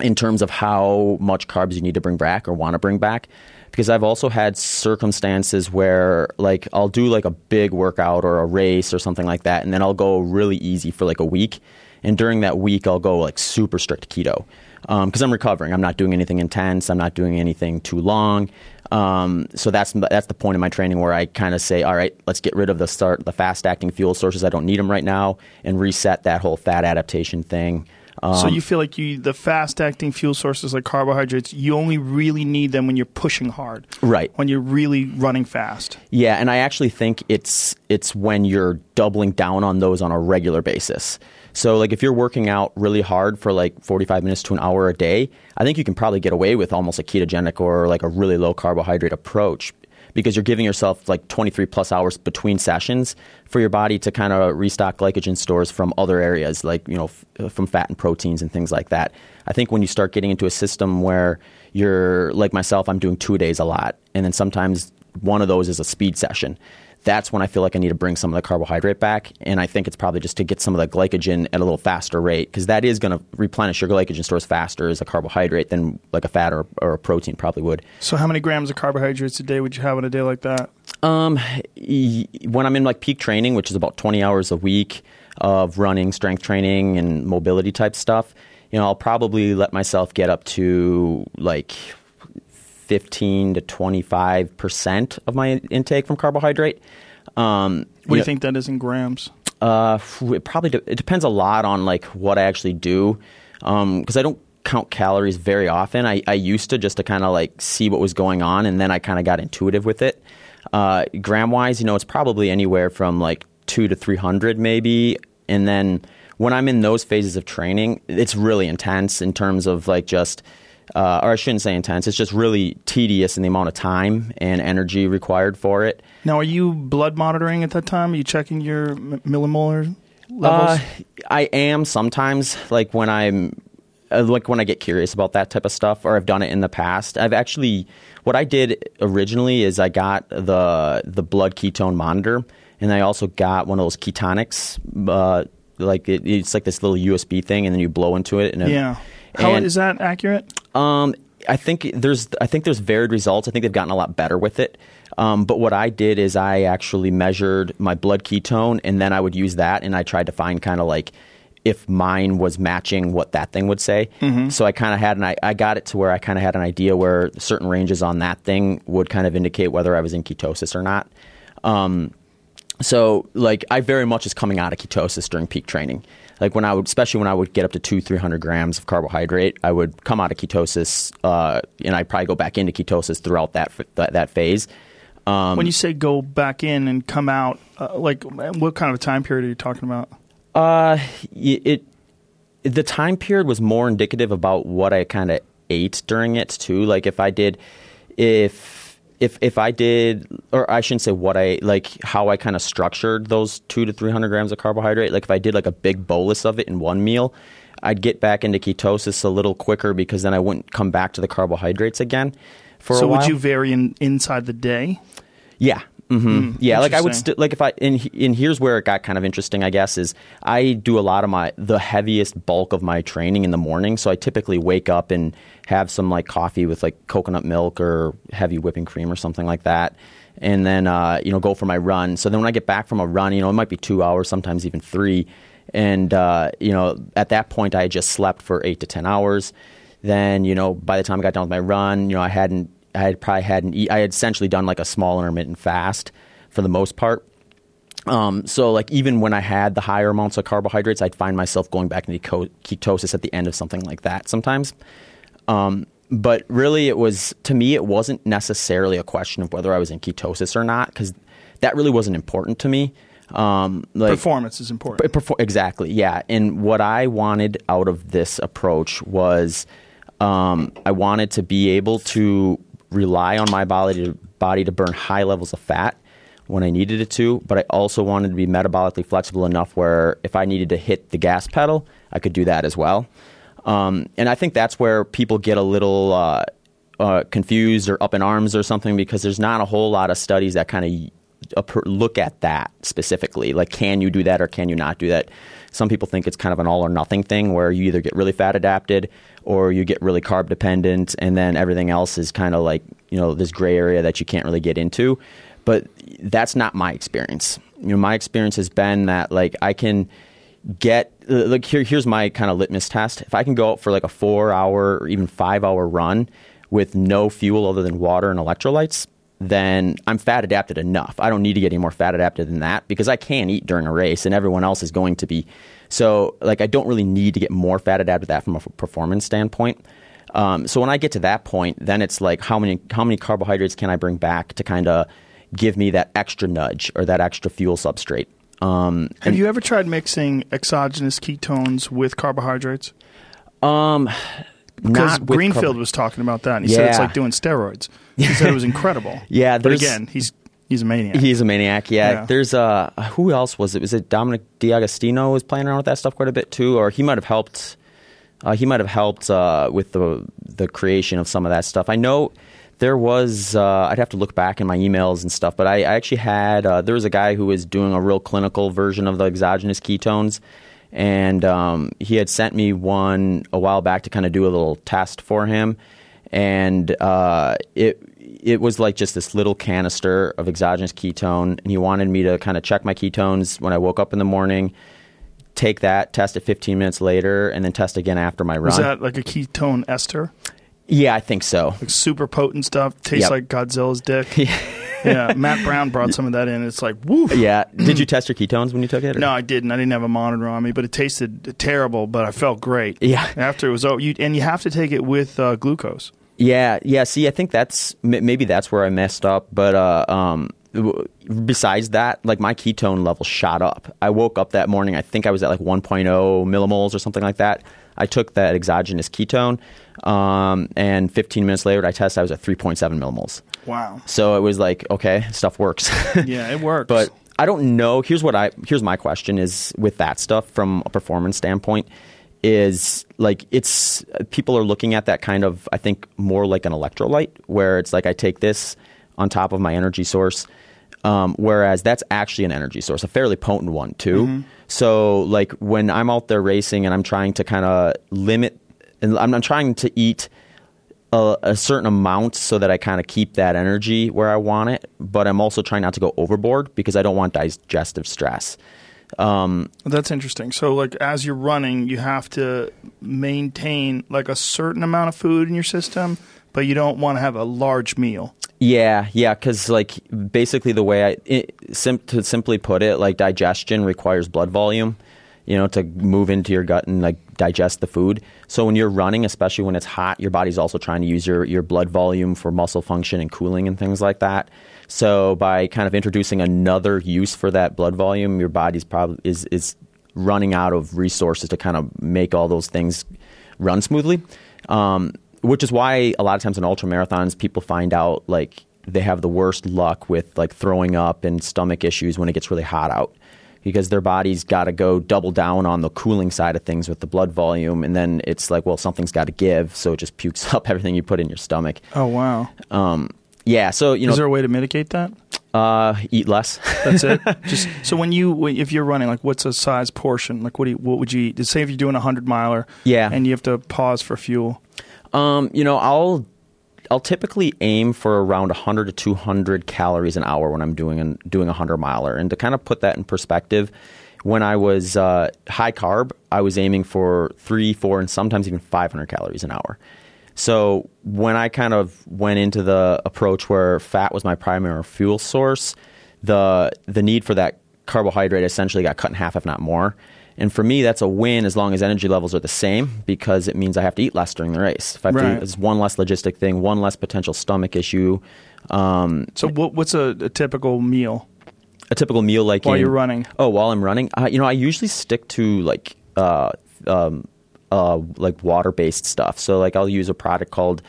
in terms of how much carbs you need to bring back or want to bring back. Because I've also had circumstances where like I'll do like a big workout or a race or something like that and then I'll go really easy for like a week. And during that week I'll go like super strict keto because I'm recovering I'm not doing anything intense I'm not doing anything too long um, so that's that's the point of my training where I kind of say all right let's get rid of the start the fast acting fuel sources I don't need them right now and reset that whole fat adaptation thing um, so you feel like you the fast acting fuel sources like carbohydrates, you only really need them when you're pushing hard, Right. When you're really running fast. Yeah, and I actually think it's it's when you're doubling down on those on a regular basis. So like if you're working out really hard for like 45 minutes to an hour a day, I think you can probably get away with almost a ketogenic or like a really low carbohydrate approach because you're giving yourself like 23 plus hours between sessions for your body to kind of restock glycogen stores from other areas like you know f- uh, from fat and proteins and things like that. I think when you start getting into a system where you're like myself, I'm doing two days a lot, and then sometimes one of those is a speed session that's when I feel like I need to bring some of the carbohydrate back. And I think it's probably just to get some of the glycogen at a little faster rate because that is going to replenish your glycogen stores faster as a carbohydrate than like a fat or, or a protein probably would. So, how many grams of carbohydrates a day would you have on a day like that? Um, when I'm in like peak training, which is about 20 hours a week of running, strength training, and mobility type stuff, you know, I'll probably let myself get up to like 15 to 25 percent of my intake from carbohydrate. Um, what do you know, think that is in grams? Uh, it probably de- it depends a lot on like what I actually do because um, I don't count calories very often. I, I used to just to kind of like see what was going on, and then I kind of got intuitive with it. Uh, gram wise, you know, it's probably anywhere from like two to three hundred maybe, and then when I'm in those phases of training, it's really intense in terms of like just uh, or I shouldn't say intense. It's just really tedious in the amount of time and energy required for it. Now, are you blood monitoring at that time? Are you checking your m- millimolar levels? Uh, I am sometimes, like when I'm uh, like when I get curious about that type of stuff, or I've done it in the past. I've actually what I did originally is I got the the blood ketone monitor, and I also got one of those Ketonix. Uh, like it, it's like this little USB thing, and then you blow into it. And it, yeah. How and, is that accurate? Um, I think there's I think there's varied results. I think they've gotten a lot better with it. Um, but what I did is I actually measured my blood ketone, and then I would use that, and I tried to find kind of like if mine was matching what that thing would say. Mm-hmm. So I kind of had an I, I got it to where I kind of had an idea where certain ranges on that thing would kind of indicate whether I was in ketosis or not. Um, so like I very much is coming out of ketosis during peak training like when I would, especially when I would get up to two, three hundred grams of carbohydrate, I would come out of ketosis, uh, and I'd probably go back into ketosis throughout that that, that phase. Um, when you say go back in and come out, uh, like what kind of a time period are you talking about? Uh, it, it the time period was more indicative about what I kind of ate during it too. Like if I did, if if if I did, or I shouldn't say what I like, how I kind of structured those two to three hundred grams of carbohydrate. Like if I did like a big bolus of it in one meal, I'd get back into ketosis a little quicker because then I wouldn't come back to the carbohydrates again. For so would you vary in, inside the day? Yeah, Mm-hmm. Mm, yeah, like I would st- like if I and, and here's where it got kind of interesting. I guess is I do a lot of my the heaviest bulk of my training in the morning. So I typically wake up and have some like coffee with like coconut milk or heavy whipping cream or something like that, and then uh, you know go for my run. So then when I get back from a run, you know it might be two hours, sometimes even three, and uh, you know at that point I had just slept for eight to ten hours. Then you know by the time I got done with my run, you know I hadn't I had probably hadn't eat, I had essentially done like a small intermittent fast for the most part. Um, so like even when I had the higher amounts of carbohydrates, I'd find myself going back into ketosis at the end of something like that sometimes. Um, but really, it was to me, it wasn't necessarily a question of whether I was in ketosis or not because that really wasn't important to me. Um, like, Performance is important. Perfor- exactly, yeah. And what I wanted out of this approach was um, I wanted to be able to rely on my body to, body to burn high levels of fat when I needed it to, but I also wanted to be metabolically flexible enough where if I needed to hit the gas pedal, I could do that as well. Um, and I think that's where people get a little uh, uh, confused or up in arms or something because there's not a whole lot of studies that kind of look at that specifically. Like, can you do that or can you not do that? Some people think it's kind of an all or nothing thing where you either get really fat adapted or you get really carb dependent, and then everything else is kind of like you know this gray area that you can't really get into. But that's not my experience. You know, my experience has been that like I can get like here here's my kind of litmus test. If I can go out for like a four hour or even five hour run with no fuel other than water and electrolytes, then I'm fat adapted enough. I don't need to get any more fat adapted than that because I can eat during a race and everyone else is going to be so like I don't really need to get more fat adapted that from a performance standpoint. Um, so when I get to that point, then it's like how many how many carbohydrates can I bring back to kind of give me that extra nudge or that extra fuel substrate. Um, Have you ever tried mixing exogenous ketones with carbohydrates? um, Because Greenfield carb- was talking about that. And he said it's like doing steroids. He said it was incredible. Yeah, but again, he's he's a maniac. He's a maniac. Yeah. Yeah. There's uh who else was it? Was it Dominic D'Agostino was playing around with that stuff quite a bit too, or he might have helped. Uh, he might have helped uh, with the the creation of some of that stuff. I know there was. Uh, I'd have to look back in my emails and stuff, but I, I actually had. Uh, there was a guy who was doing a real clinical version of the exogenous ketones, and um, he had sent me one a while back to kind of do a little test for him, and uh, it it was like just this little canister of exogenous ketone, and he wanted me to kind of check my ketones when I woke up in the morning, take that, test it 15 minutes later, and then test again after my run. was that like a ketone ester? yeah, I think so. Like super potent stuff. Tastes Yep. like Godzilla's dick. yeah. Matt Brown brought some of that in. It's like, woo. Yeah. Did you test your ketones when you took it? or- No, I didn't. I didn't have a monitor on me, but it tasted terrible. But I felt great. Yeah. After it was over, you, and you have to take it with uh, glucose. Yeah, yeah. See, I think that's maybe that's where I messed up. But uh, um, besides that, like my ketone level shot up. I woke up that morning. I think I was at like 1.0 millimoles or something like that. I took that exogenous ketone, um, and 15 minutes later, I tested. I was at 3.7 millimoles. Wow. So it was like, okay, stuff works. Yeah, it works. but I don't know. Here's what I here's my question is with that stuff from a performance standpoint is like it's people are looking at that kind of I think more like an electrolyte where it's like I take this on top of my energy source. Um, whereas that's actually an energy source, a fairly potent one too. So like when I'm out there racing and I'm trying to kind of limit, and I'm, I'm trying to eat a, a certain amount so that I kind of keep that energy where I want it, but I'm also trying not to go overboard because I don't want digestive stress. Um, That's interesting. So, like, as you're running, you have to maintain like a certain amount of food in your system, but you don't want to have a large meal. yeah, yeah, because like basically the way I it, sim- to simply put it, like digestion requires blood volume, you know, to move into your gut and like digest the food. So when you're running, especially when it's hot, your body's also trying to use your your blood volume for muscle function and cooling and things like that. So by kind of introducing another use for that blood volume, your body's probably is is running out of resources to kind of make all those things run smoothly. Um, which is why a lot of times in ultra marathons, people find out like they have the worst luck with like throwing up and stomach issues when it gets really hot out because their body's got to go double down on the cooling side of things with the blood volume and then it's like well something's got to give so it just pukes up everything you put in your stomach Oh wow! um, yeah so you know Is there a way to mitigate that? uh, eat less That's it. Just so when you if you're running, like, what's a size portion? Like, what do you, what would you eat? Say if you're doing a hundred miler, Yeah. and you have to pause for fuel. Um, you know, I'll I'll typically aim for around 100 to 200 calories an hour when I'm doing doing a 100 miler. And to kind of put that in perspective, when I was uh, high carb, I was aiming for three, four, and sometimes even 500 calories an hour. So when I kind of went into the approach where fat was my primary fuel source, the the need for that carbohydrate essentially got cut in half, if not more. And for me, that's a win as long as energy levels are the same because it means I have to eat less during the race. If I have Right. eat, it's one less logistic thing, one less potential stomach issue. Um, So, what, what's a, a typical meal? a typical meal like While in- you're running. Oh, while I'm running, uh, you know, I usually stick to like uh, um, uh, like water based stuff. So like I'll use a product called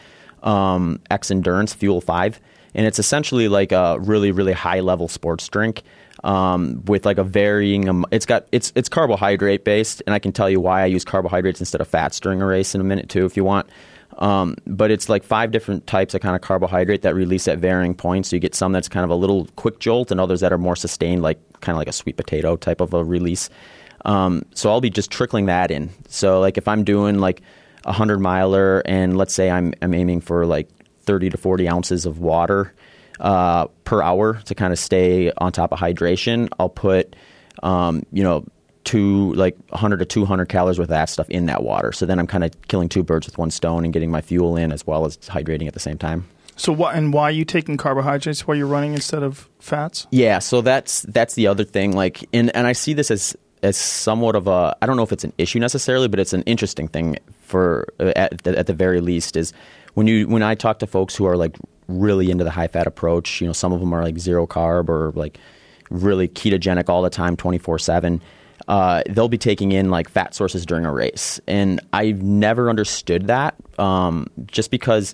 um, Xendurance Fuel Five, and it's essentially like a really really high level sports drink. Um, with like a varying, um, it's got it's it's carbohydrate based, and I can tell you why I use carbohydrates instead of fats during a race in a minute too, if you want. Um, but it's like five different types of kind of carbohydrate that release at varying points. So you get some that's kind of a little quick jolt, and others that are more sustained, like kind of like a sweet potato type of a release. Um, so I'll be just trickling that in. So like if I'm doing like a hundred miler, and let's say I'm I'm aiming for like thirty to forty ounces of water uh, per hour to kind of stay on top of hydration, I'll put um, you know two like 100 to 200 calories worth of that stuff in that water. So then I'm kind of killing two birds with one stone and getting my fuel in as well as hydrating at the same time. So, why and why are you taking carbohydrates while you're running instead of fats? Yeah, so that's that's the other thing. Like, and and I see this as as somewhat of a I don't know if it's an issue necessarily, but it's an interesting thing for at the, at the very least is when you when I talk to folks who are like really into the high fat approach. You know, some of them are like zero carb or like really ketogenic all the time, twenty four seven. Uh, they'll be taking in like fat sources during a race, and I've never understood that. Um, just because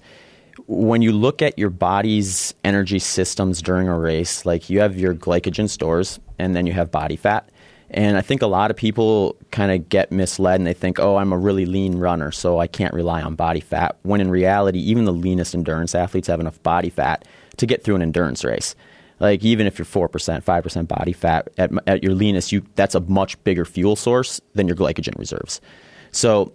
when you look at your body's energy systems during a race, like you have your glycogen stores, and then you have body fat. And I think a lot of people kind of get misled and they think, oh, I'm a really lean runner, so I can't rely on body fat. When in reality, even the leanest endurance athletes have enough body fat to get through an endurance race. Like even if you're four percent, five percent body fat at, at your leanest, you that's a much bigger fuel source than your glycogen reserves. So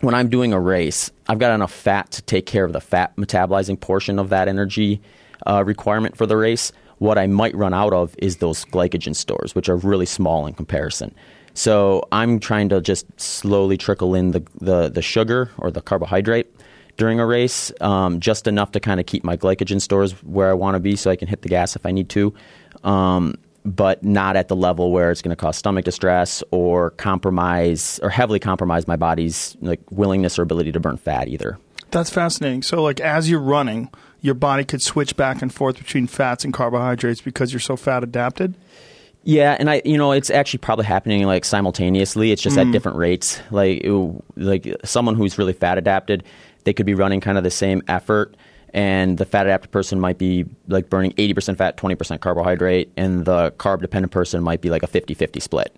when I'm doing a race, I've got enough fat to take care of the fat metabolizing portion of that energy uh, requirement for the race. What I might run out of is those glycogen stores, which are really small in comparison. So I'm trying to just slowly trickle in the, the, the sugar or the carbohydrate during a race, um, just enough to kind of keep my glycogen stores where I want to be so I can hit the gas if I need to. Um, but not at the level where it's going to cause stomach distress or compromise or heavily compromise my body's like willingness or ability to burn fat either. That's fascinating. So, like, as you're running, your body could switch back and forth between fats and carbohydrates because you're so fat adapted. Yeah, and I, you know, it's actually probably happening like simultaneously. It's just Mm. at different rates. Like, it, like someone who's really fat adapted, they could be running kind of the same effort, and the fat adapted person might be like burning 80% fat, 20% carbohydrate, and the carb dependent person might be like a 50-50 split.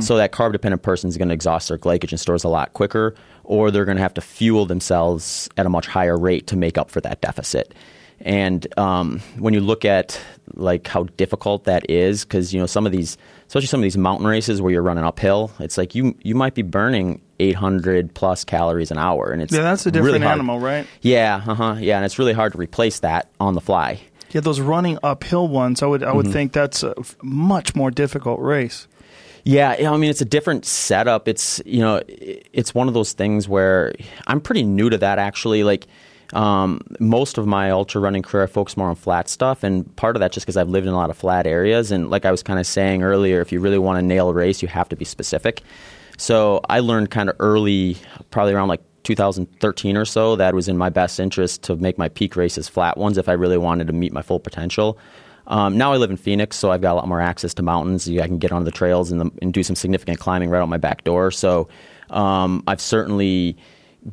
So that carb dependent person is going to exhaust their glycogen stores a lot quicker, or they're going to have to fuel themselves at a much higher rate to make up for that deficit. And um, when you look at like how difficult that is, because you know some of these, especially some of these mountain races where you're running uphill, it's like you you might be burning 800 plus calories an hour, and it's Yeah, that's a really different hard- animal, right? Yeah, uh huh. Yeah, and it's really hard to replace that on the fly. Yeah, those running uphill ones, I would I would Mm-hmm. think that's a much more difficult race. Yeah, I mean it's a different setup. It's you know, it's one of those things where I'm pretty new to that actually. Like um, most of my ultra running career, I focus more on flat stuff, and part of that just because I've lived in a lot of flat areas. And like I was kind of saying earlier, if you really want to nail a race, you have to be specific. So I learned kind of early, probably around like 2013 or so, that it was in my best interest to make my peak races flat ones if I really wanted to meet my full potential. Um, now I live in Phoenix, so I've got a lot more access to mountains. I can get on the trails and, the, and do some significant climbing right out my back door. So um, I've certainly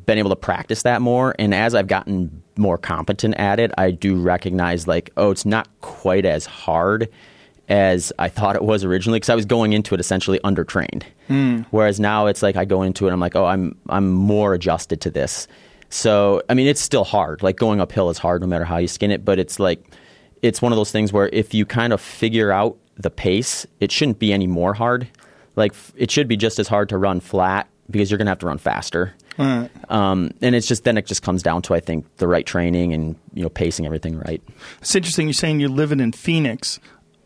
been able to practice that more. And as I've gotten more competent at it, I do recognize like, oh, it's not quite as hard as I thought it was originally because I was going into it essentially undertrained. Whereas now it's like I go into it, and I'm like, oh, I'm I'm more adjusted to this. So I mean, it's still hard. Like going uphill is hard no matter how you skin it. But it's like it's one of those things where if you kind of figure out the pace, it shouldn't be any more hard. Like it should be just as hard to run flat because you're going to have to run faster. Um, and it's just then it just comes down to I think the right training and you know pacing everything right. It's interesting you're saying you're living in Phoenix.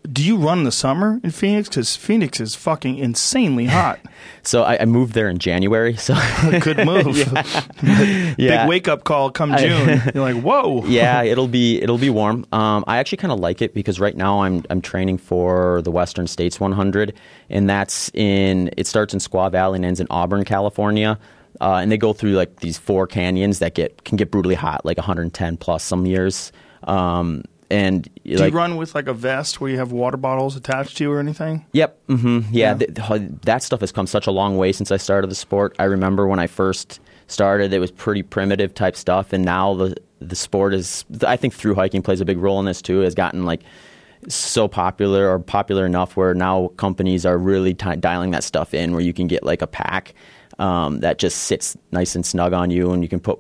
Do you run in the summer in Phoenix? Because Phoenix is fucking insanely hot. So I, I moved there in January. So Good move. yeah, Big wake up call come June. You're like, whoa. yeah, it'll be it'll be warm. Um, I actually kind of like it because right now I'm I'm training for the Western States 100, and that's in it starts in Squaw Valley and ends in Auburn, California. Uh, and they go through like these four canyons that get can get brutally hot, like 110 plus some years. Um, and Do like, you run with like a vest where you have water bottles attached to you or anything? Yep. Mm-hmm. Yeah. Yeah. th- th- that stuff has come such a long way since I started the sport. I remember when I first started, it was pretty primitive type stuff, and now the the sport is. I think through hiking plays a big role in this too. Has gotten like so popular or popular enough where now companies are really ti dialing that stuff in, where you can get like a pack um, that just sits nice and snug on you, and you can put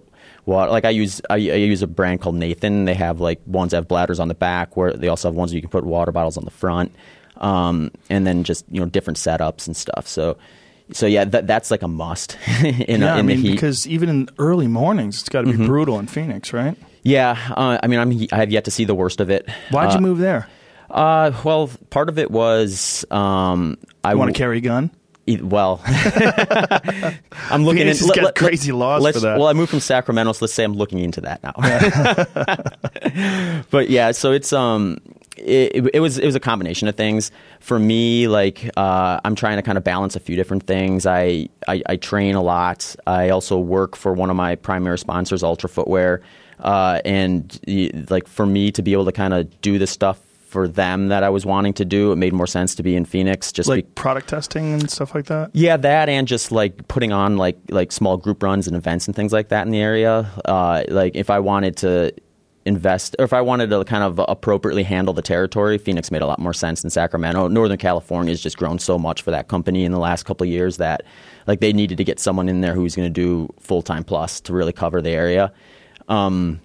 water. Like I use I, I use a brand called Nathan. They have like ones that have bladders on the back, where they also have ones where you can put water bottles on the front, um, and then just you know different setups and stuff. So. So yeah, that, that's like a must in, yeah, in I mean, the heat. because even in early mornings, it's got to be Mm-hmm. brutal in Phoenix, right? yeah, uh, I mean, I'm, I have yet to see the worst of it. Why'd Uh, you move there? Uh, well, part of it was um, I want w- to carry a gun? Well, I'm looking Phoenix into has got crazy laws for that. Well, I moved from Sacramento, so let's say I'm looking into that now. but yeah, so it's um, it, it was it was a combination of things for me. Like uh, I'm trying to kind of balance a few different things. I, I I train a lot. I also work for one of my primary sponsors, Altra Footwear, uh, and like for me to be able to kind of do this stuff for them that I was wanting to do. It made more sense to be in Phoenix. Just Like be- product testing and stuff like that. yeah, that and just like putting on like like small group runs and events and things like that in the area. Uh, like if I wanted to invest or if I wanted to kind of appropriately handle the territory, Phoenix made a lot more sense than Sacramento. Northern California has just grown so much for that company in the last couple of years that like they needed to get someone in there who's going to do full time plus to really cover the area. Um,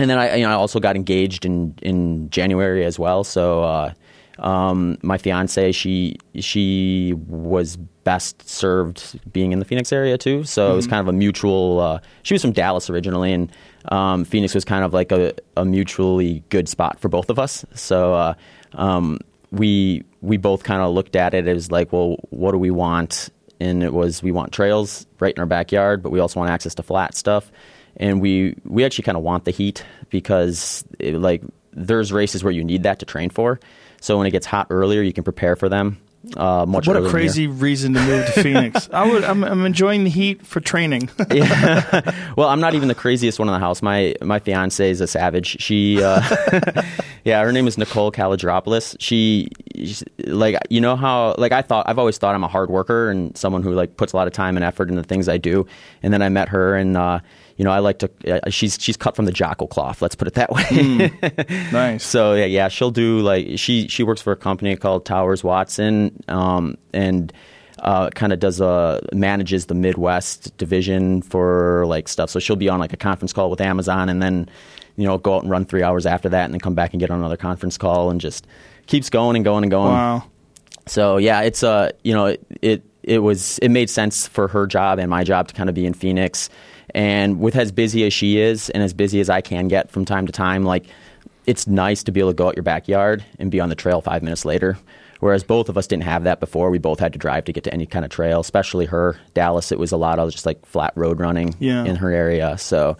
and then I, you know, I also got engaged in in January as well. So uh, um, my fiance, she she was best served being in the Phoenix area too. So it was kind of a mutual. Uh, she was from Dallas originally, and um, Phoenix was kind of like a, a mutually good spot for both of us. So uh, um, we we both kind of looked at it as like, well, what do we want? And it was we want trails right in our backyard, but we also want access to flat stuff and we we actually kind of want the heat because it, like there's races where you need that to train for. So when it gets hot earlier, you can prepare for them. Uh, much What a crazy reason to move to Phoenix. I would. I'm, I'm enjoying the heat for training. Well, I'm not even the craziest one in the house. My my fiance is a savage. She, uh, yeah, her name is Nicole Kalogeropoulos. She, she's- like, you know how, like, I thought I've always thought I'm a hard worker and someone who like puts a lot of time and effort into the things I do. And then I met her, and uh, you know, I like to. Uh, she's she's cut from the jackal cloth. Let's put it that way. nice. So yeah, yeah, she'll do like she she works for a company called Towers Watson, um, and uh, kind of does a manages the Midwest division for like stuff. So she'll be on like a conference call with Amazon, and then you know go out and run three hours after that, and then come back and get on another conference call, and just keeps going and going and going. Wow. So yeah, it's uh you know it, it it was it made sense for her job and my job to kind of be in Phoenix, and with as busy as she is and as busy as I can get from time to time, like it's nice to be able to go out your backyard and be on the trail five minutes later. Whereas both of us didn't have that before. We both had to drive to get to any kind of trail, especially her. Dallas, it was a lot of just like flat road running Yeah. in her area. So,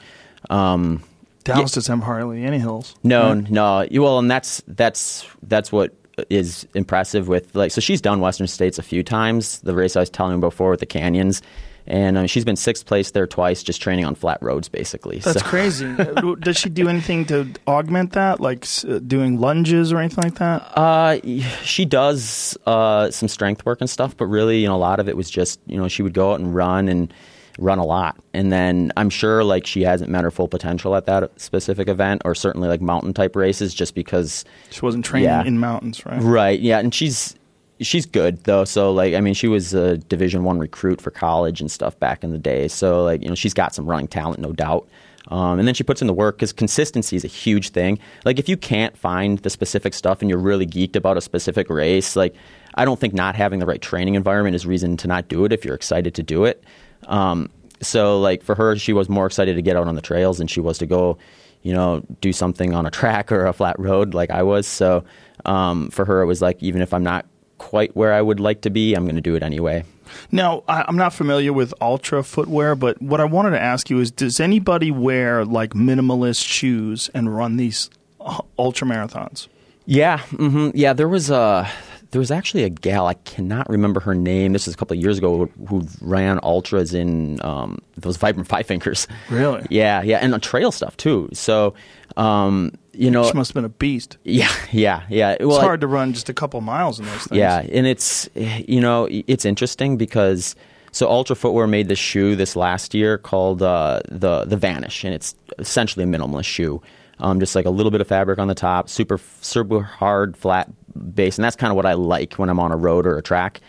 um, Dallas doesn't have hardly any hills. no, right? no. You- Well, and that's that's that's what is impressive with like. So she's done Western States a few times. The race I was telling you before with the canyons, and uh, she's been sixth place there twice, just training on flat roads, basically. That's so, crazy. Uh, Does she do anything to augment that, like uh, doing lunges or anything like that? Uh, she does uh, some strength work and stuff, but really, you know, a lot of it was just, you know, she would go out and run and run a lot. And then I'm sure like she hasn't met her full potential at that specific event or certainly like mountain type races just because She wasn't training Yeah. in mountains, right? Right. Yeah, and she's she's good though. So like, I mean, she was a Division One recruit for college and stuff back in the day. So like, you know, she's got some running talent, no doubt. Um, and then she puts in the work because consistency is a huge thing. Like, if you can't find the specific stuff and you're really geeked about a specific race, like, I don't think not having the right training environment is reason to not do it if you're excited to do it. Um, so like for her, she was more excited to get out on the trails than she was to go, you know, do something on a track or a flat road like I was. So um, for her, it was like even if I'm not quite where I would like to be, I'm going to do it anyway. Now, I, I'm not familiar with Altra footwear, but what I wanted to ask you is does anybody wear like minimalist shoes and run these uh, ultra marathons? Yeah, hmm yeah. There was a there was actually a gal I cannot remember her name. This is a couple of years ago who, who ran ultras in um, those Vibram Five Fingers. Really? Yeah, yeah, and the trail stuff too. So, um, you know, She must have been a beast. yeah, yeah, yeah. Well, It's hard to run just a couple miles in those things. Yeah, and it's you know it's interesting because so Altra Footwear made this shoe this last year called uh, the the Vanish, and it's essentially a minimalist shoe, um, just like a little bit of fabric on the top, super super hard flat base, and that's kind of what I like when I'm on a road or a track.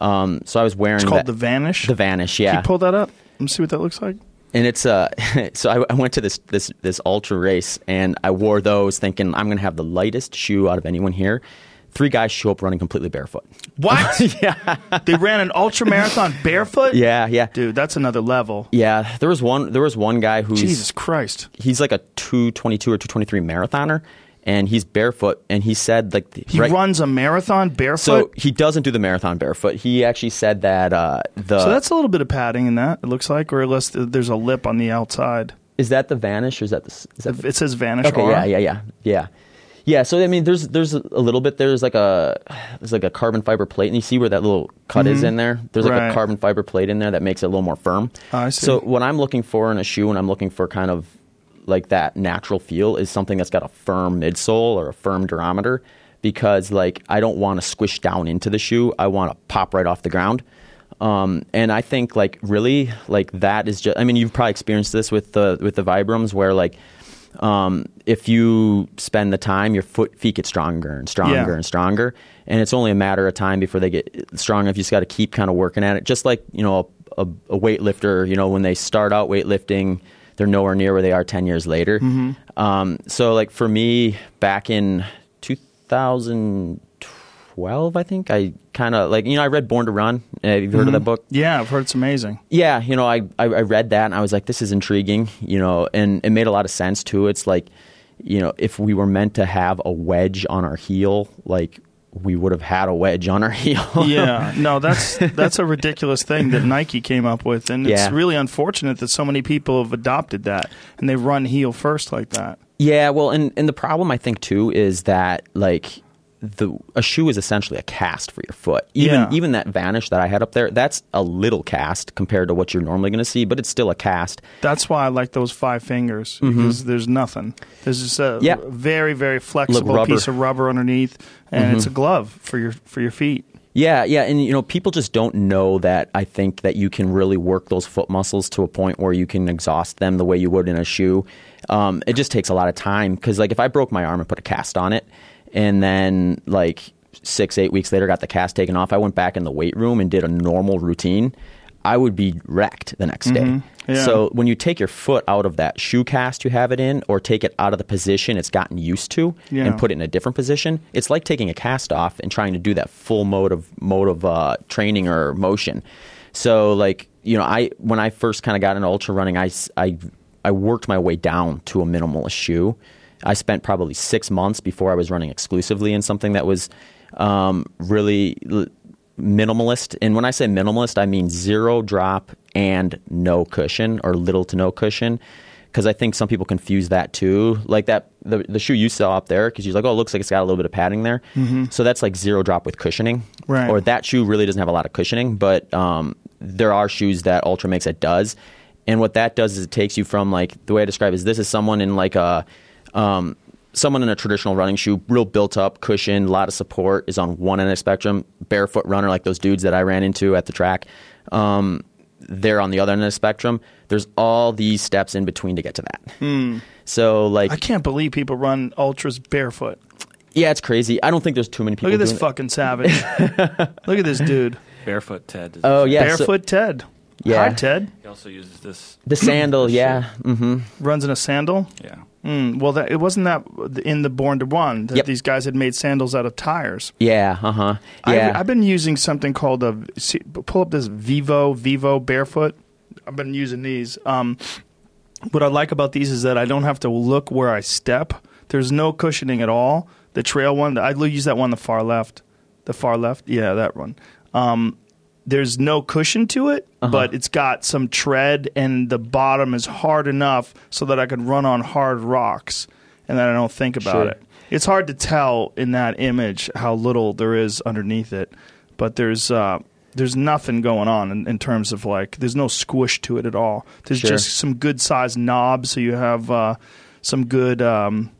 Um, so I was wearing It's called that- the Vanish. the Vanish, Can yeah you pull that up? Let me see what that looks like. And it's uh so I, I went to this this this ultra race and I wore those thinking I'm gonna have the lightest shoe out of anyone here. Three guys show up running completely barefoot. What? yeah. They ran an ultra marathon barefoot? Yeah, yeah, Dude, that's another level. yeah. There was one. There was one guy who Jesus Christ. he's like a two twenty two or two twenty three marathoner, and he's barefoot. And he said like the- He right- runs a marathon barefoot. So he doesn't do the marathon barefoot. He actually said that uh, the So that's a little bit of padding in that, it looks like, or unless th- there's a lip on the outside. is that the vanish or is that the is that the- It says Vanish Okay, yeah, yeah, yeah, yeah, yeah. So I mean, there's there's a little bit. There's like a there's like a carbon fiber plate, and you see where that little cut is in there. There's like Mm-hmm. Right. a carbon fiber plate in there that makes it a little more firm. Oh, I see. So what I'm looking for in a shoe, and I'm looking for kind of like that natural feel is something that's got a firm midsole or a firm durometer because like I don't want to squish down into the shoe. I want to pop right off the ground. Um, and I think like really like that is just I mean you've probably experienced this with the with the Vibrams where like um, if you spend the time your foot feet get stronger and stronger Yeah. and stronger and it's only a matter of time before they get strong enough you just got to keep kind of working at it just like you know a, a, a weightlifter you know when they start out weightlifting they're nowhere near where they are 10 years later. Mm-hmm. Um, so like for me back in 2012 i think i kind of like you know i read born to run. Uh, have you heard of that mm-hmm. book? Yeah, I've heard it's amazing. yeah, you know, I, I I read that and I was like, this is intriguing, you know, and it made a lot of sense too. It's like, you know, if we were meant to have a wedge on our heel, like we would have had a wedge on our heel. yeah, no, that's that's a ridiculous thing that Nike came up with, and it's really unfortunate that so many people have adopted that and they run heel first like that. Yeah, well, and and the problem I think too is that like the a shoe is essentially a cast for your foot. Even Yeah. even that Vanish that I had up there, that's a little cast compared to what you're normally going to see, but it's still a cast. That's why I like those five fingers because there's nothing. There's just a Mm-hmm. Yeah. very very flexible. Mm-hmm. piece of rubber underneath, and it's a glove for your for your feet. Yeah, yeah, and you know, people just don't know that. I think that you can really work those foot muscles to a point where you can exhaust them the way you would in a shoe. Um, it just takes a lot of time because, like, if I broke my arm and put a cast on it, and then like six, eight weeks later got the cast taken off, I went back in the weight room and did a normal routine. I would be wrecked the next day. Yeah. So when you take your foot out of that shoe cast you have it in, or take it out of the position it's gotten used to, Yeah. and put it in a different position, it's like taking a cast off and trying to do that full mode of mode of uh, training or motion. So like you know, I when I first kind of got into ultra running, I I I worked my way down to a minimalist shoe. I spent probably six months before I was running exclusively in something that was um, really l- minimalist. And when I say minimalist, I mean zero drop and no cushion or little to no cushion. Because I think some people confuse that too. Like that, the, the shoe you saw up there, because you're like, oh, it looks like it's got a little bit of padding there. So that's like zero drop with cushioning. Right. Or that shoe really doesn't have a lot of cushioning, but um, there are shoes that Altra makes that does. And what that does is it takes you from like the way I describe it is this is someone in like a um, someone in a traditional running shoe, real built up cushion, a lot of support, is on one end of the spectrum. Barefoot runner, like those dudes that I ran into at the track, um, they're on the other end of the spectrum. There's all these steps in between to get to that. So like, I can't believe people run ultras barefoot. yeah, it's crazy. I don't think there's too many people. Look at this doing it. fucking savage. Look at this dude. Barefoot Ted. Oh yeah, so- Barefoot Ted. Yeah. Hi, Ted. He also uses this. the sandal. yeah, Mm-hmm. Runs in a sandal. Yeah. Mm, well, that, it wasn't that in the Born to Run that Yep. these guys had made sandals out of tires. yeah, uh huh. Yeah, I've, I've been using something called a. See, pull up this Vivo Vivo Barefoot. I've been using these. Um, what I like about these is that I don't have to look where I step. There's no cushioning at all. The trail one, I use that one, the far left. The far left, yeah, that one. Um, there's no cushion to it, Uh-huh. but it's got some tread, and the bottom is hard enough so that I could run on hard rocks, and then I don't think about Sure. it. It's hard to tell in that image how little there is underneath it, but there's uh, there's nothing going on in, in terms of like there's no squish to it at all. There's Sure. just some good sized knobs, so you have uh, some good um,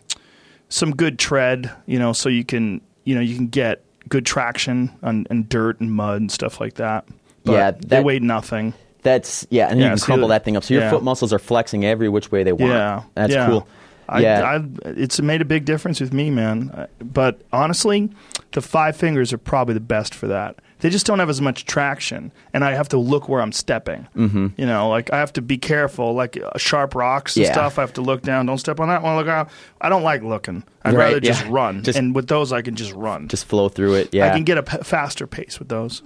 some good tread, you know, so you can you know you can get good traction on, on dirt and mud and stuff like that. But Yeah, they that- weigh nothing. that's yeah, and Yeah, you can crumble the- that thing up. So your yeah. foot muscles are flexing every which way they want. Yeah, that's yeah. cool. I, yeah, I, it's made a big difference with me, man. But honestly, the five fingers are probably the best for that. They just don't have as much traction, and I have to look where I'm stepping. Mm-hmm. You know, like I have to be careful, like uh, sharp rocks and Yeah. stuff. I have to look down. Don't step on that one. Look out. I don't like looking. I'd Right, rather just yeah. run. Just- and with those, I can just run. just flow through it. Yeah, I can get a p- faster pace with those.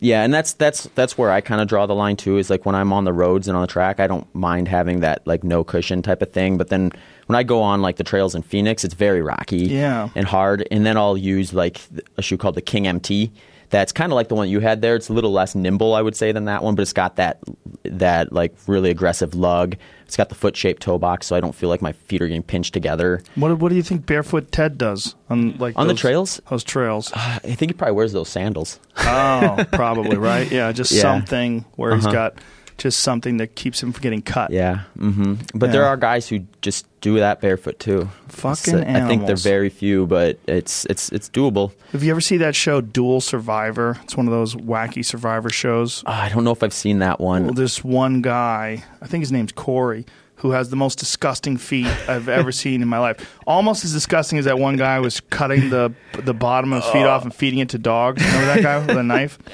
Yeah, and that's that's that's where I kind of draw the line too. Is like when I'm on the roads and on the track, I don't mind having that like no cushion type of thing. But then when I go on like the trails in Phoenix, it's very rocky, Yeah. and hard. And then I'll use like a shoe called the King MT. That's kind of like the one you had there. It's a little less nimble, I would say, than that one, but it's got that that like really aggressive lug. It's got the foot shaped toe box, so I don't feel like my feet are getting pinched together. What What do you think Barefoot Ted does on like On the trails? Those trails. I think he probably wears those sandals. Oh, probably right. Yeah, just Yeah. something where he's Uh-huh. got just something that keeps him from getting cut. Yeah, Mm-hmm. but there are guys who just do that barefoot too. Fucking So I think they're very few, but it's it's it's doable. Have you ever seen that show Dual Survivor? It's one of those wacky survivor shows. Uh, I don't know if I've seen that one. Well, this one guy, I think his name's Corey, who has the most disgusting feet I've ever seen in my life. Almost as disgusting as that one guy was cutting the the bottom of his feet off and feeding it to dogs. Remember that guy with a knife?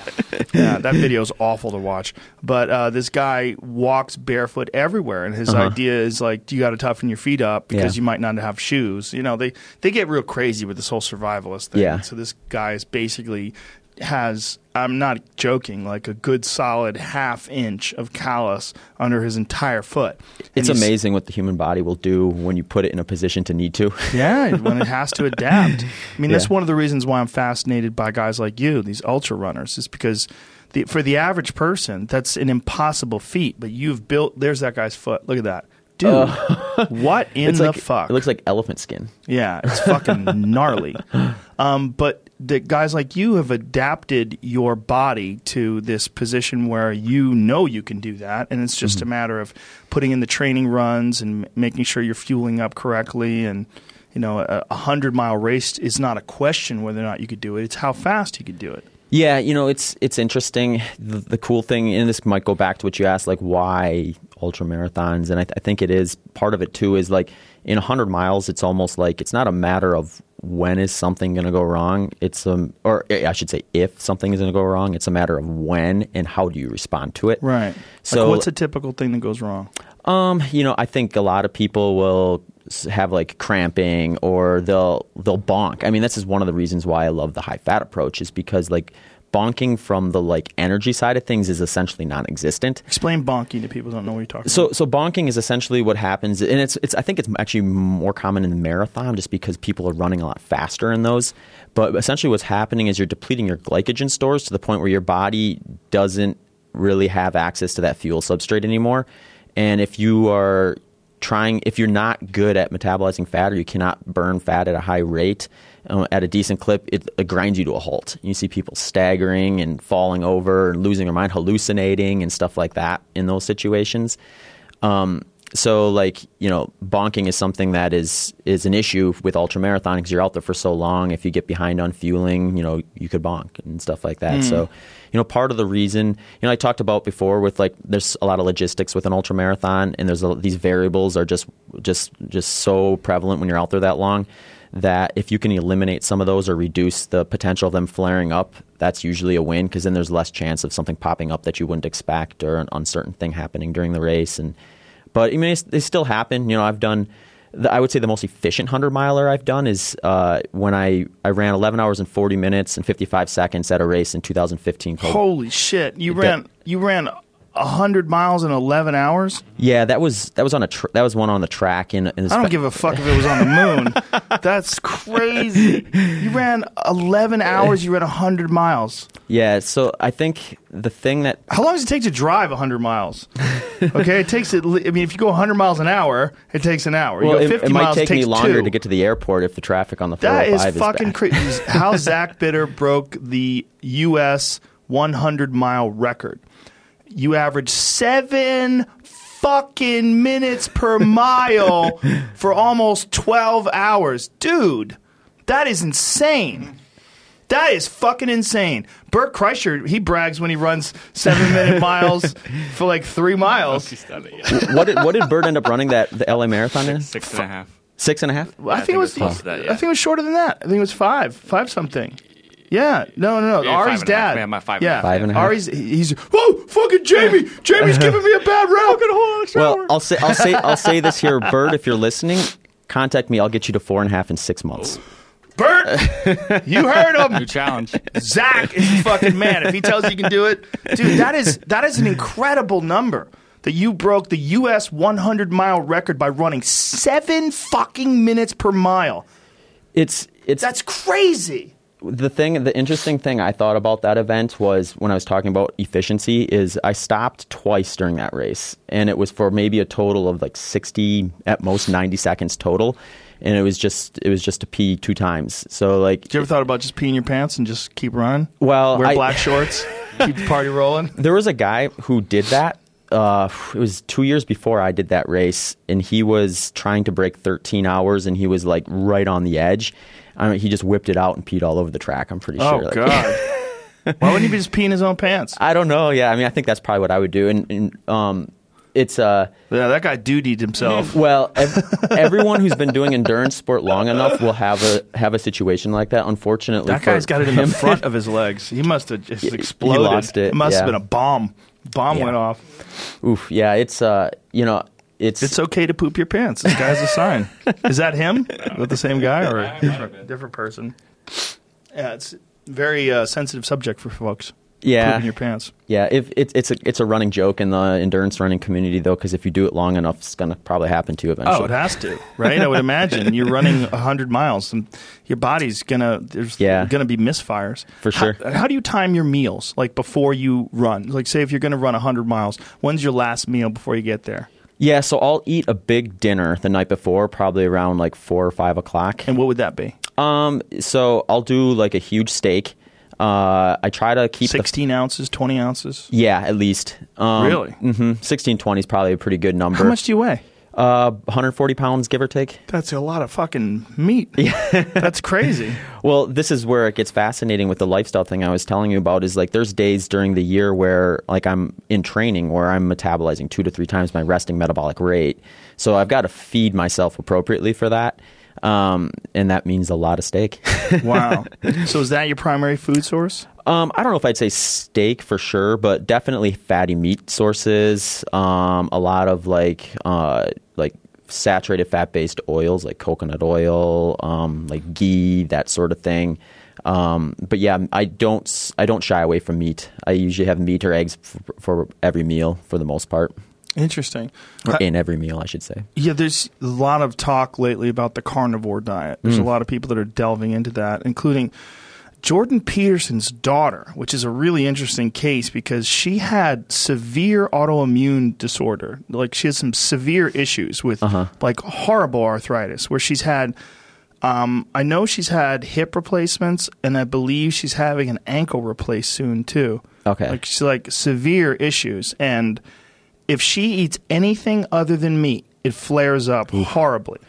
Yeah, that video is awful to watch. But uh, this guy walks barefoot everywhere, and his Uh-huh. idea is like, you got to toughen your feet up because Yeah. you might not have shoes. You know, they they get real crazy with this whole survivalist thing. Yeah. So this guy is basically has I'm not joking like a good solid half inch of callus under his entire foot. And It's amazing what the human body will do when you put it in a position to need to. Yeah, when it has to adapt. I mean, that's one of the reasons why I'm fascinated by guys like you, these ultra runners, is because the, for the average person, that's an impossible feat. But you've built. There's that guy's foot. Look at that, dude. what in the like fuck? it looks like elephant skin. Yeah, it's fucking gnarly. Um, but the guys like you have adapted your body to this position where you know you can do that, and it's just mm-hmm. a matter of putting in the training runs and making sure you're fueling up correctly. And you know, a, a hundred mile race is not a question whether or not you could do it; it's how fast you could do it. Yeah, you know, it's it's interesting. The, the cool thing, and this might go back to what you asked, like why ultra marathons, and I, th- I think it is part of it too. Is like in hundred miles, it's almost like it's not a matter of when is something going to go wrong. It's um, or I should say, if something is going to go wrong, it's a matter of when and how do you respond to it. Right. So like, what's a typical thing that goes wrong? Um, you know, I think a lot of people will have like cramping or they'll they'll bonk. I mean, this is one of the reasons why I love the high fat approach is because like bonking from the like energy side of things is essentially non-existent. Explain bonking to people who don't know what you're talking about. So about. so bonking is essentially what happens, and it's it's I think it's actually more common in the marathon just because people are running a lot faster in those. But essentially, what's happening is you're depleting your glycogen stores to the point where your body doesn't really have access to that fuel substrate anymore. And if you are trying, if you're not good at metabolizing fat or you cannot burn fat at a high rate, uh, at a decent clip, it, it grinds you to a halt. You see people staggering and falling over and losing their mind, hallucinating and stuff like that in those situations. Um, so, like you know, bonking is something that is is an issue with ultra marathon because you're out there for so long. If you get behind on fueling, you know, you could bonk and stuff like that. So, you know, part of the reason, you know, I talked about before with like there's a lot of logistics with an ultra marathon, and there's a, these variables are just just just so prevalent when you're out there that long that if you can eliminate some of those or reduce the potential of them flaring up, that's usually a win because then there's less chance of something popping up that you wouldn't expect or an uncertain thing happening during the race. And but I mean, it's, they still happen. You know, I've done. The, I would say the most efficient hundred miler I've done is uh, when I, I ran 11 hours and 40 minutes and 55 seconds at a race in 2015. Called, Holy shit! You That- ran you ran hundred miles in eleven hours. yeah, that was that was on a tr- that was one on the track in. in I don't give a fuck if it was on the moon. That's crazy. You ran 11 hours, you ran 100 miles. Yeah, so I think the thing that How long does it take to drive 100 miles? Okay, it takes it. I mean if you go 100 miles an hour, it takes an hour. You well, go it, 50 it might miles, take it me longer two. to get to the airport if the traffic on the That 405 is oh is fucking bad. crazy. How Zach Bitter broke the U.S. 100 mile record. You average seven fucking minutes per mile for almost 12 hours. Dude, that is insane. That is fucking insane. Bert Kreischer, he brags when he runs seven minute miles for like three miles. what did what did Bert end up running that the LA marathon in? Six and a half. Six and a half. I, think, it was. close to that, yeah. I think it was shorter than that. I think it was five, five something. Yeah, no, no, no. Yeah, Ari's five and a half. dad. Yeah, my five and a yeah, half. Five and a half. Ari's. He's. Oh, fucking Jamie! Jamie's giving me a bad rap. Fucking hold on, Well, I'll say I'll say I'll say this here, Bert. If you're listening, contact me. I'll get you to four and a half in six months. Bert, you heard him. New challenge. Zach is the fucking man. If he tells you you can do it, dude, that is that is an incredible number. That you broke the U.S. 100 mile record by running seven fucking minutes per mile. It's it's That's crazy. The thing the interesting thing i thought about that event was when i was talking about efficiency is i stopped twice during that race and it was for maybe a total of like 60 at most 90 seconds total and it was just it was just to pee two times so like Did you ever thought about just peeing your pants and just keep running? Well, wear I- black shorts, keep the party rolling. there was a guy who did that uh, it was two years before I did that race, and he was trying to break 13 hours, and he was like right on the edge. I mean, he just whipped it out and peed all over the track. I'm pretty Oh sure. Like- God. Why wouldn't he be just peeing his own pants? I don't know. Yeah, I mean, I think that's probably what I would do, and, and um, it's uh, Yeah, that guy dutied himself. well, ev- everyone who's been doing endurance sport long enough will have a have a situation like that. Unfortunately, That guy's got it in the front of his legs. He must have just exploded. lost it, must have been a bomb. Bomb Yeah. went off. Oof, yeah, it's uh, you know, it's It's okay to poop your pants. This guy's a sign. Is that him? Is that the same guy or a different, different person? Yeah, it's a very uh, sensitive subject for folks. Yeah. pooping your pants. Yeah, if it's it's a it's a running joke in the endurance running community though, because if you do it long enough, it's gonna probably happen to you eventually. Oh, it has to, right? I would imagine you're running hundred miles, and your body's gonna there's Yeah. gonna be misfires For sure. How, how do you time your meals? Like before you run, like say if you're gonna run hundred miles, when's your last meal before you get there? Yeah, so I'll eat a big dinner the night before, probably around like four or five o'clock. And what would that be? Um, so I'll do like a huge steak. Uh, I try to keep the Sixteen ounces, twenty ounces. yeah at least. Um, Really? Mm-hmm. Sixteen twenty is probably a pretty good number. How much do you weigh? Uh, 140 pounds, give or take. That's a lot of fucking meat. Yeah. That's crazy. Well, this is where it gets fascinating with the lifestyle thing I was telling you about. Is like there's days during the year where like I'm in training where I'm metabolizing two to three times my resting metabolic rate. So I've got to feed myself appropriately for that, um, and that means a lot of steak. Wow. so is that your primary food source? Um, I don't know if I'd say steak for sure, but definitely fatty meat sources. Um, a lot of like uh, like saturated fat based oils like coconut oil, um, like ghee, that sort of thing. Um, but yeah, I don't I don't shy away from meat. I usually have meat or eggs for, for every meal for the most part, Interesting. or in every meal, I should say. Yeah, there's a lot of talk lately about the carnivore diet. There's a lot of people that are delving into that, including Jordan Peterson's daughter, which is a really interesting case because she had severe autoimmune disorder. Like she has some severe issues with like horrible arthritis, where she's had. Um, I know she's had hip replacements, and I believe she's having an ankle replaced soon too. Okay. like she's like severe issues, and if she eats anything other than meat, it flares up horribly.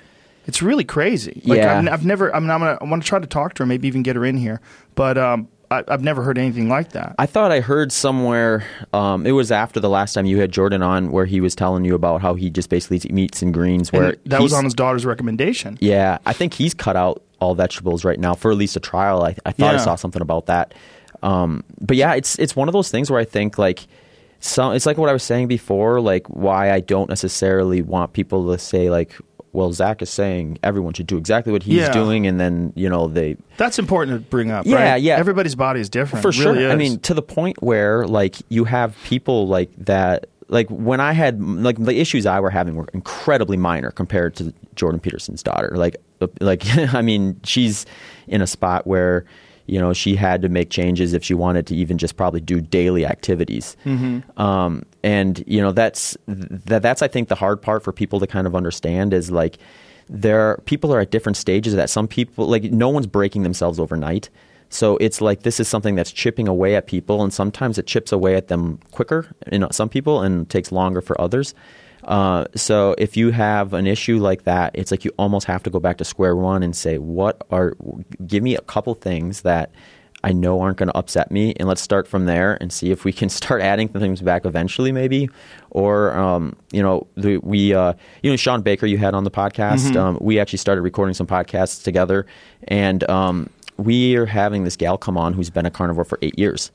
It's really crazy. Like Yeah. I've, I've never. I mean, I'm gonna. I want to try to talk to her. Maybe even get her in here. But um, I, I've never heard anything like that. I thought I heard somewhere. Um, it was after the last time you had Jordan on, where he was telling you about how he just basically eats meats and greens. Where And that was on his daughter's recommendation. Yeah, I think he's cut out all vegetables right now for at least a trial. I, I thought I saw something about that. Um, but yeah, it's it's one of those things where I think like some. It's like what I was saying before, like why I don't necessarily want people to say like, well, Zach is saying everyone should do exactly what he's Yeah. doing, and then you know they That's important to bring up. Yeah, right? yeah. Everybody's body is different. for really sure. I mean, to the point where like you have people like that. Like when I had like the issues I were having were incredibly minor compared to Jordan Peterson's daughter. Like, uh, like I mean, she's in a spot where you know she had to make changes if she wanted to even just probably do daily activities. Um, and you know that's that that's I think the hard part for people to kind of understand is like there people are at different stages of that. Some people like no one's breaking themselves overnight. So it's like this is something that's chipping away at people, and sometimes it chips away at them quicker in some people and takes longer for others. Uh, so if you have an issue like that, it's like you almost have to go back to square one and say, what are, give me a couple things that I know aren't going to upset me, and let's start from there and see if we can start adding things back eventually, maybe. Or um, you know, the, we uh, you know Shawn Baker you had on the podcast. Um, we actually started recording some podcasts together, and um, we are having this gal come on who's been a carnivore for eight years.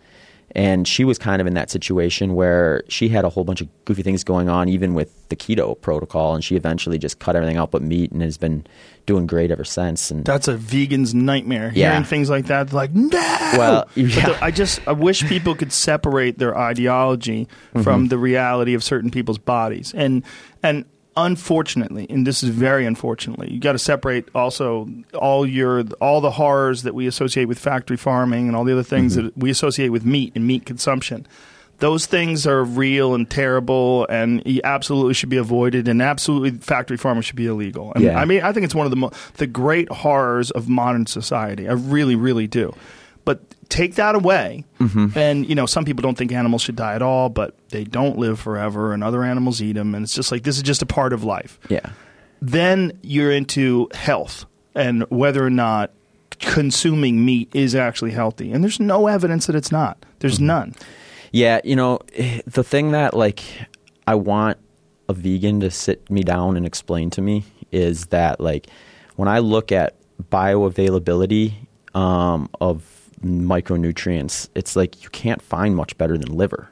And she was kind of in that situation where she had a whole bunch of goofy things going on, even with the keto protocol. And she eventually just cut everything out but meat and has been doing great ever since. And That's a vegan's nightmare. Yeah. Hearing things like that, like no. Well, yeah. the- I just I wish people could separate their ideology Mm-hmm. from the reality of certain people's bodies, and and unfortunately, and this is very unfortunately, you got to separate also all your all the horrors that we associate with factory farming and all the other things Mm-hmm. that we associate with meat and meat consumption. Those things are real and terrible, and absolutely should be avoided. And absolutely, factory farming should be illegal. And Yeah. I mean, I think it's one of the mo- the great horrors of modern society. I really, really do. But take that away, Mm-hmm. and you know some people don't think animals should die at all, but they don't live forever, and other animals eat them, and it's just like this is just a part of life. Yeah. Then you're into health and whether or not consuming meat is actually healthy, and there's no evidence that it's not. There's Mm-hmm. none. Yeah, you know, eh, the thing that like I want a vegan to sit me down and explain to me is that like when I look at bioavailability um, of micronutrients, it's like you can't find much better than liver.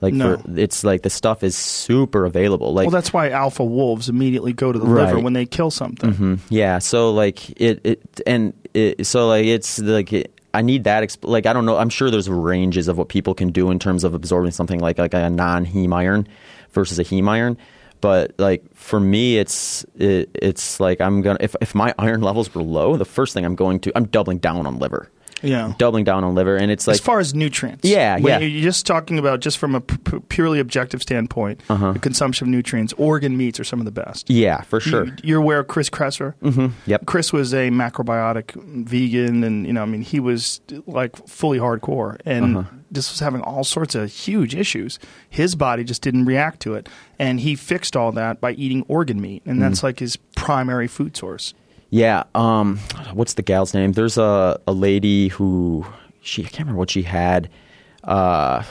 Like No. for, it's like the stuff is super available. Like Well, that's why alpha wolves immediately go to the Right. liver when they kill something. Mhm. Yeah. So like it, it and it, so like it's like it, I need that. Exp- like I don't know. I'm sure there's ranges of what people can do in terms of absorbing something like like a non heme iron versus a heme iron. But like for me, it's it, it's like I'm gonna if if my iron levels were low, the first thing I'm going to I'm doubling down on liver. Yeah. Doubling down on liver, and it's like as far as nutrients, Yeah, When yeah. You're just talking about just from a p- purely objective standpoint, Uh-huh. the consumption of nutrients. Organ meats are some of the best. yeah, for sure. You, you're aware of Chris Kresser? hmm Yep. Chris was a macrobiotic vegan, and you know, I mean, he was like fully hardcore, and Uh-huh. this was having all sorts of huge issues. His body just didn't react to it, and he fixed all that by eating organ meat, and Mm. that's like his primary food source. Yeah. Um, what's the gal's name? There's a, a lady who she I can't remember what she had. Uh,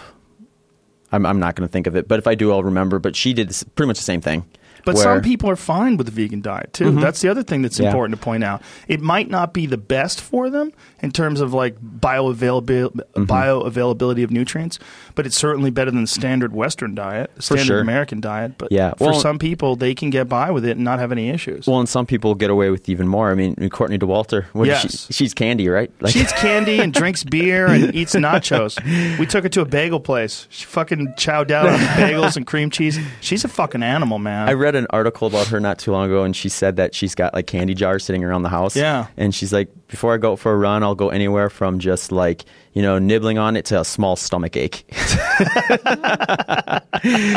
I'm I'm not going to think of it, but if I do, I'll remember. But she did pretty much the same thing. But where- Mm-hmm. some people are fine with the vegan diet too. That's the other thing that's Yeah. important to point out. It might not be the best for them in terms of like bioavailability, Mm-hmm. bioavailability of nutrients, but it's certainly better than the standard Western diet, the standard sure. American diet. But Yeah. for Well- some people, they can get by with it and not have any issues. Well, and some people get away with even more. I mean, Courtney Dauwalter. What is Yes. she, she's candy, right? Like, she eats candy and drinks beer and eats nachos. We took her to a bagel place. She fucking chowed down on bagels and cream cheese. She's a fucking animal, man. I read an article about her not too long ago, and she said that she's got like candy jars sitting around the house. Yeah. And she's like, before I go for a run, I'll go anywhere from just like you know nibbling on it to a small stomach ache.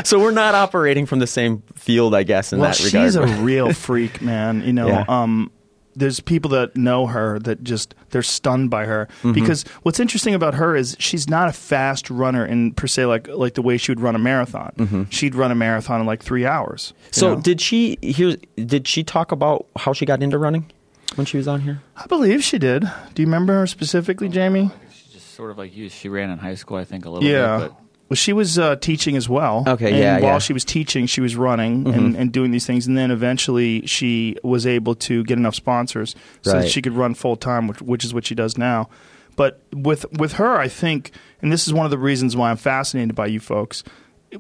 so we're not operating from the same field, I guess, in well, that regard. she's a real freak, man. You know, Yeah. um, there's people that know her that just they're stunned by her Mm-hmm. because what's interesting about her is she's not a fast runner in per se like like the way she would run a marathon. She'd run a marathon in like three hours. Mm-hmm. so know? did she? Here, did she talk about how she got into running when she was on here? I believe she did. Do you remember her specifically, Jamie? She's just sort of like you. She ran in high school, I think, a little Yeah. bit. But Well, she was uh, teaching as well. Okay, and yeah, While yeah. Mm-hmm. she was teaching, she was running and, and doing these things, and then eventually she was able to get enough sponsors so that she could run full time, which, which is what she does now. But with with her, I think, and this is one of the reasons why I'm fascinated by you folks.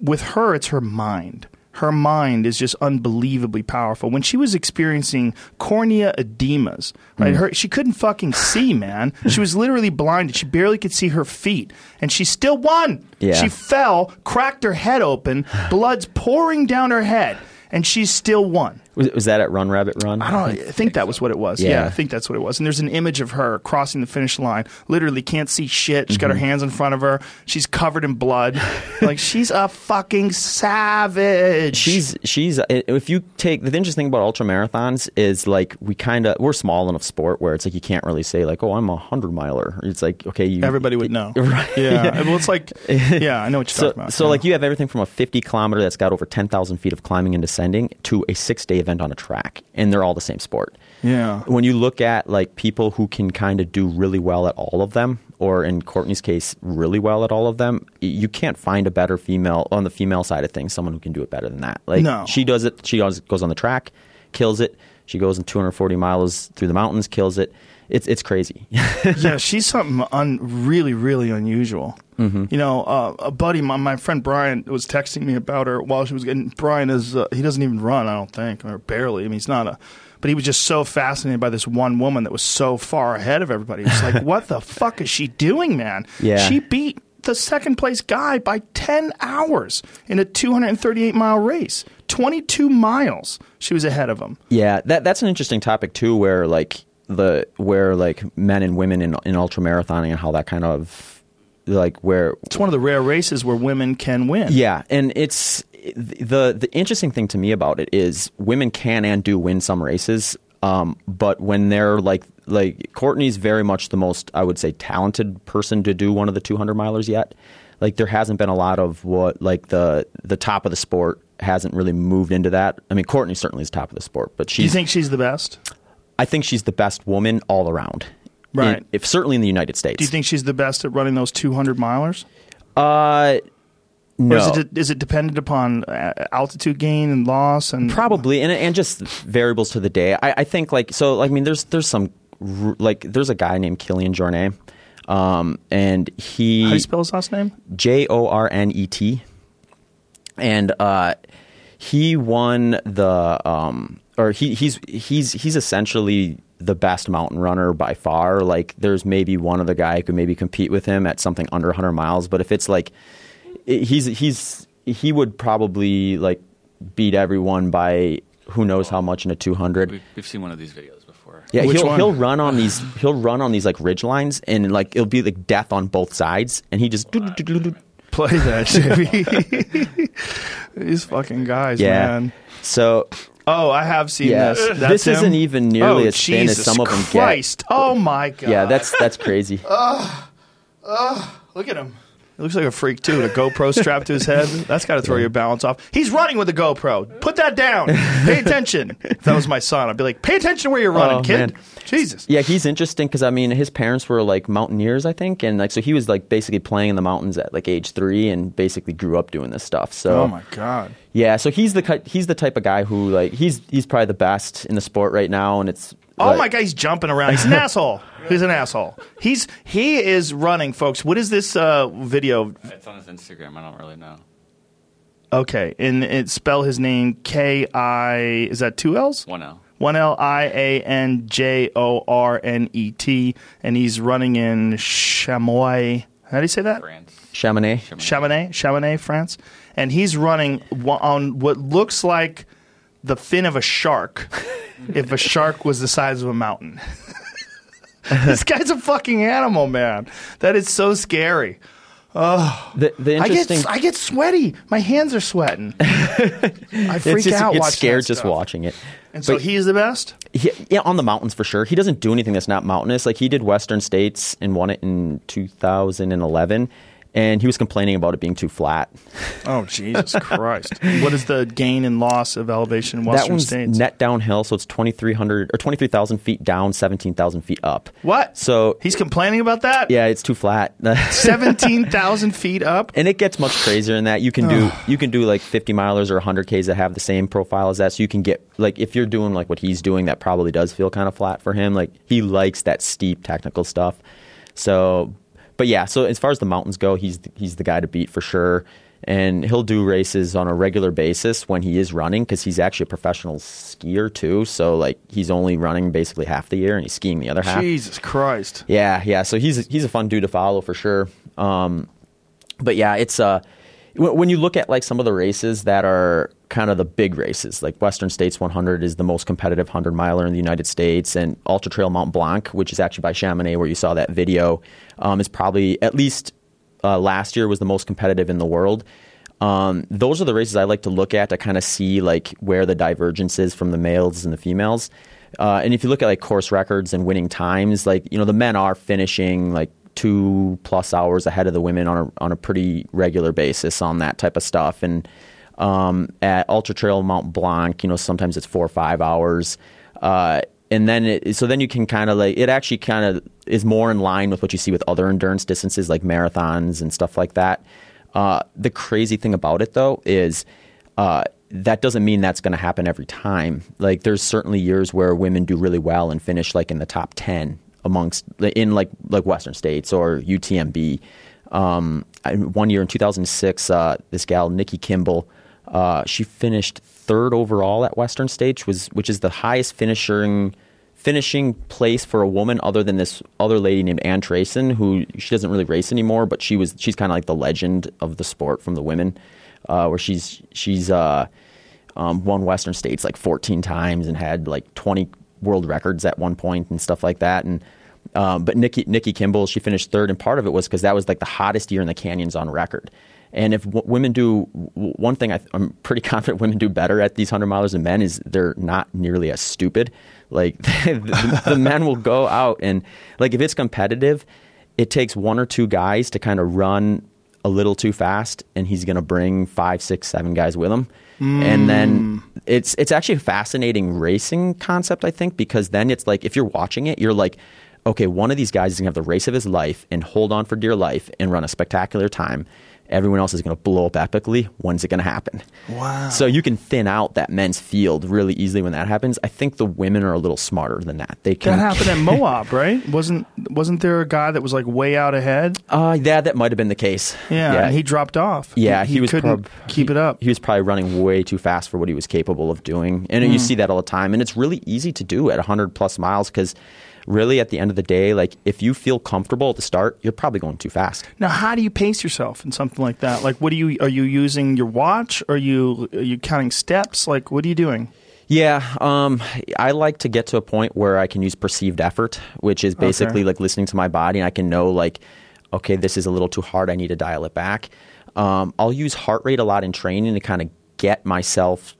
With her, it's her mind. Her mind is just unbelievably powerful. When she was experiencing cornea edemas, right? Hmm. Her she couldn't fucking see, man. She was literally blinded. She barely could see her feet, and she still won. Yeah. She fell, cracked her head open, blood's pouring down her head, and she still won. Was, was that at Run Rabbit Run? I don't know. I think that was what it was. Yeah. Yeah. I think that's what it was. And there's an image of her crossing the finish line. Literally can't see shit. She's got Mm-hmm. her hands in front of her. She's covered in blood. like she's a fucking savage. She's she's if you take the interesting thing about ultra marathons is like we kind of we're small enough sport where it's like you can't really say like oh I'm a hundred miler. It's like okay you everybody would know. Right. Yeah. Well, it's like yeah, I know what you're So, talking about. so Yeah. like you have everything from a 50 kilometer that's got over 10,000 feet of climbing and descending to a six day event on a track, and they're all the same sport. Yeah. When you look at like people who can kind of do really well at all of them, or in Courtney's case, really well at all of them, you can't find a better female on the female side of things, someone who can do it better than that. Like No. she does it. She goes, goes on the track, kills it. She goes in 240 miles through the mountains, kills it. It's it's crazy. yeah, she's something un- really, really unusual. Mm-hmm. You know, uh, a buddy, my, my friend Brian, was texting me about her while she was getting. Brian is uh, he doesn't even run, I don't think, or barely. I mean, he's not a. But he was just so fascinated by this one woman that was so far ahead of everybody. It's like, what the fuck is she doing, man? Yeah. she beat the second place guy by ten hours in a 238 mile race. 22 miles she was ahead of him. Yeah, that that's an interesting topic too, where like the where like men and women in in ultra marathoning and how that kind of like where It's one of the rare races where women can win. yeah, and it's the the interesting thing to me about it is women can and do win some races. Um, but when they're like like Courtney's very much the most I would say talented person to do one of the 200 milers yet. Like there hasn't been a lot of what like the the top of the sport hasn't really moved into that. I mean, Courtney certainly is top of the sport, but she. Do you think she's the best? I think she's the best woman all around. Right. In- if certainly in the United States. Do you think she's the best at running those 200 milers? Uh, no. Or is it, is it dependent upon uh, altitude gain and loss and Probably, and and just variables to the day. I, I think like so. Like, I mean, there's there's some like there's a guy named Kilian Jornet, um, and he How do you spell his last name? J O R N E T, and uh, he won the um, or he he's he's he's essentially the best mountain runner by far. Like, there's maybe one other guy who could maybe compete with him at something under 100 miles, but if it's like he's he's he would probably like beat everyone by who knows how much in a 200 We've, we've seen one of these videos before. yeah Which he'll one? he'll run on these he'll run on these like ridge lines and like it'll be like death on both sides and he just Play that, Jimmy. These fucking guys, yeah man. so Oh, I have seen Yeah. this. This him? isn't even oh, nearly oh, as thin as Jesus some of them get. Christ. Oh my god. yeah that's that's crazy Look at him. He looks like a freak too. with A GoPro strapped to his head. That's got to throw your balance off. He's running with a GoPro. Put that down. Pay attention. If that was my son, I'd be like, pay attention where you're oh, running, Oh, kid. man. Jesus. Yeah, he's interesting because I mean, his parents were like mountaineers, I think, and like so he was like basically playing in the mountains at like age three, and basically grew up doing this stuff. So Oh my god. yeah, so he's the he's the type of guy who like he's he's probably the best in the sport right now, and it's Oh like- my god, he's jumping around. He's an asshole. He's an asshole. He's he is running, folks. What is this uh, video? It's on his Instagram. I don't really know. Okay, and it spell his name K I. Is that two L's? One L. One L I A N J O R N E T, and he's running in Chamois. How do you say that? France. Chamonix. Chamonix, Chamonix, France, and he's running on what looks like the fin of a shark. if a shark was the size of a mountain, this guy's a fucking animal, man. That is so scary. The the I interesting get I get sweaty. My hands are sweating. I freak just out. it's watching scared just watching it. And so But- he's the best. He, yeah, on the mountains for sure. He doesn't do anything that's not mountainous. Like he did Western States and won it in 2011, and he was complaining about it being too flat. Oh Jesus Christ! What is the gain and loss of elevation in that one's states? net downhill, so it's 2,300 or 23,000 feet down, 17,000 feet up. what? So he's complaining about that. yeah, it's too flat. seventeen thousand feet up. and it gets much crazier than that you can do you can do like 50 milers or 100 k's that have the same profile as that so you can get like if you're doing like what he's doing that probably does feel kind of flat for him like he likes that steep technical stuff so but yeah so as far as the mountains go he's he's the guy to beat for sure and he'll do races on a regular basis when he is running because he's actually a professional skier too so like he's only running basically half the year and he's skiing the other half Jesus Christ! yeah, yeah. So he's he's a fun dude to follow for sure. Um, but yeah, it's uh, w- when you look at like some of the races that are kind of the big races, like Western States 100 is the most competitive 100 miler in the United States, and Ultra Trail Mont Blanc, which is actually by Chamonix, where you saw that video, um, is probably at least uh, last year was the most competitive in the world. Um, those are the races I like to look at to kind of see like where the divergence is from the males and the females. Uh, and if you look at like course records and winning times, like you know the men are finishing like two plus hours ahead of the women on a on a pretty regular basis on that type of stuff. And um, at Ultra Trail Mont Blanc, you know sometimes it's four or five hours. Uh, and then it, so then you can kind of like it actually kind of is more in line with what you see with other endurance distances like marathons and stuff like that. Uh, the crazy thing about it though is uh, that doesn't mean that's going to happen every time. Like there's certainly years where women do really well and finish like in the top ten amongst in like like Western states or UTMB. Um, I, one year in 2006, uh, this gal Nikki Kimball, uh, she finished third overall at Western States, was which is the highest finishing finishing place for a woman other than this other lady named Ann Trason, who she doesn't really race anymore, but she was she's kind of like the legend of the sport from the women, uh, where she's she's uh, um, won Western States like 14 times and had like 20 world records at one point and stuff like that. And um, but Nikki Nikki Kimball, she finished third, and part of it was because that was like the hottest year in the canyons on record. And if w- women do w- one thing, I, I'm pretty confident women do better at these hundred milers than men is they're not nearly as stupid. Like the, the men will go out and like if it's competitive, it takes one or two guys to kind of run a little too fast, and he's going to bring five, six, seven guys with him. And then it's it's actually a fascinating racing concept, I think, because then it's like if you're watching it, you're like, okay, one of these guys is gonna have the race of his life and hold on for dear life and run a spectacular time. Everyone else is gonna blow up epically. When's it gonna happen? Wow. So you can thin out that men's field really easily when that happens. I think the women are a little smarter than that. They can That happened at Moab, right? Wasn't wasn't there a guy that was like way out ahead? Uh, yeah, that might have been the case. Yeah, and he dropped off. Yeah, he, was couldn't prob- keep it up. He was probably running way too fast for what he was capable of doing, and Hmm. you see that all the time. And it's really easy to do at 100 plus miles because, really, at the end of the day, like if you feel comfortable at the start, you're probably going too fast. Now, how do you pace yourself in something like that? Like, what do you are you using your watch? Are you are you counting steps? Like, what are you doing? Yeah, um, I like to get to a point where I can use perceived effort, which is basically Okay. like listening to my body, and I can know like, okay, this is a little too hard. I need to dial it back. Um, I'll use heart rate a lot in training to kind of get myself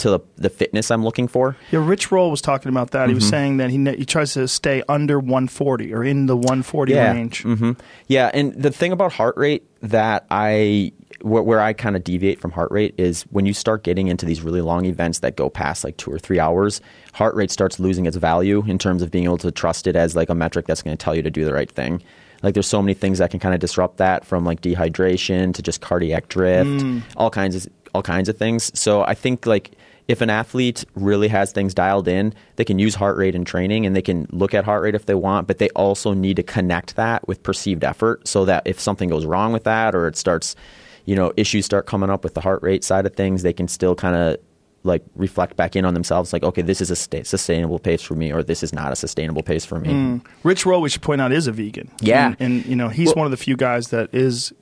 to the, the fitness I'm looking for. Yeah, Rich Roll was talking about that. He Mm-hmm. was saying that he he tries to stay under 140 or in the 140 range. hmm Yeah, and the thing about heart rate that I where, where I kind of deviate from heart rate is when you start getting into these really long events that go past like two or three hours, heart rate starts losing its value in terms of being able to trust it as like a metric that's going to tell you to do the right thing. Like there's so many things that can kind of disrupt that from like dehydration to just cardiac drift, all kinds of all kinds of things. So I think like if an athlete really has things dialed in, they can use heart rate in training and they can look at heart rate if they want, but they also need to connect that with perceived effort so that if something goes wrong with that or it starts, you know, issues start coming up with the heart rate side of things, they can still kind of like reflect back in on themselves like, okay, this is a sta- sustainable pace for me or this is not a sustainable pace for me. Rich Roll, we should point out, is a vegan. Yeah. and, and, you know he's Well- Mm-hmm. one of the few guys that is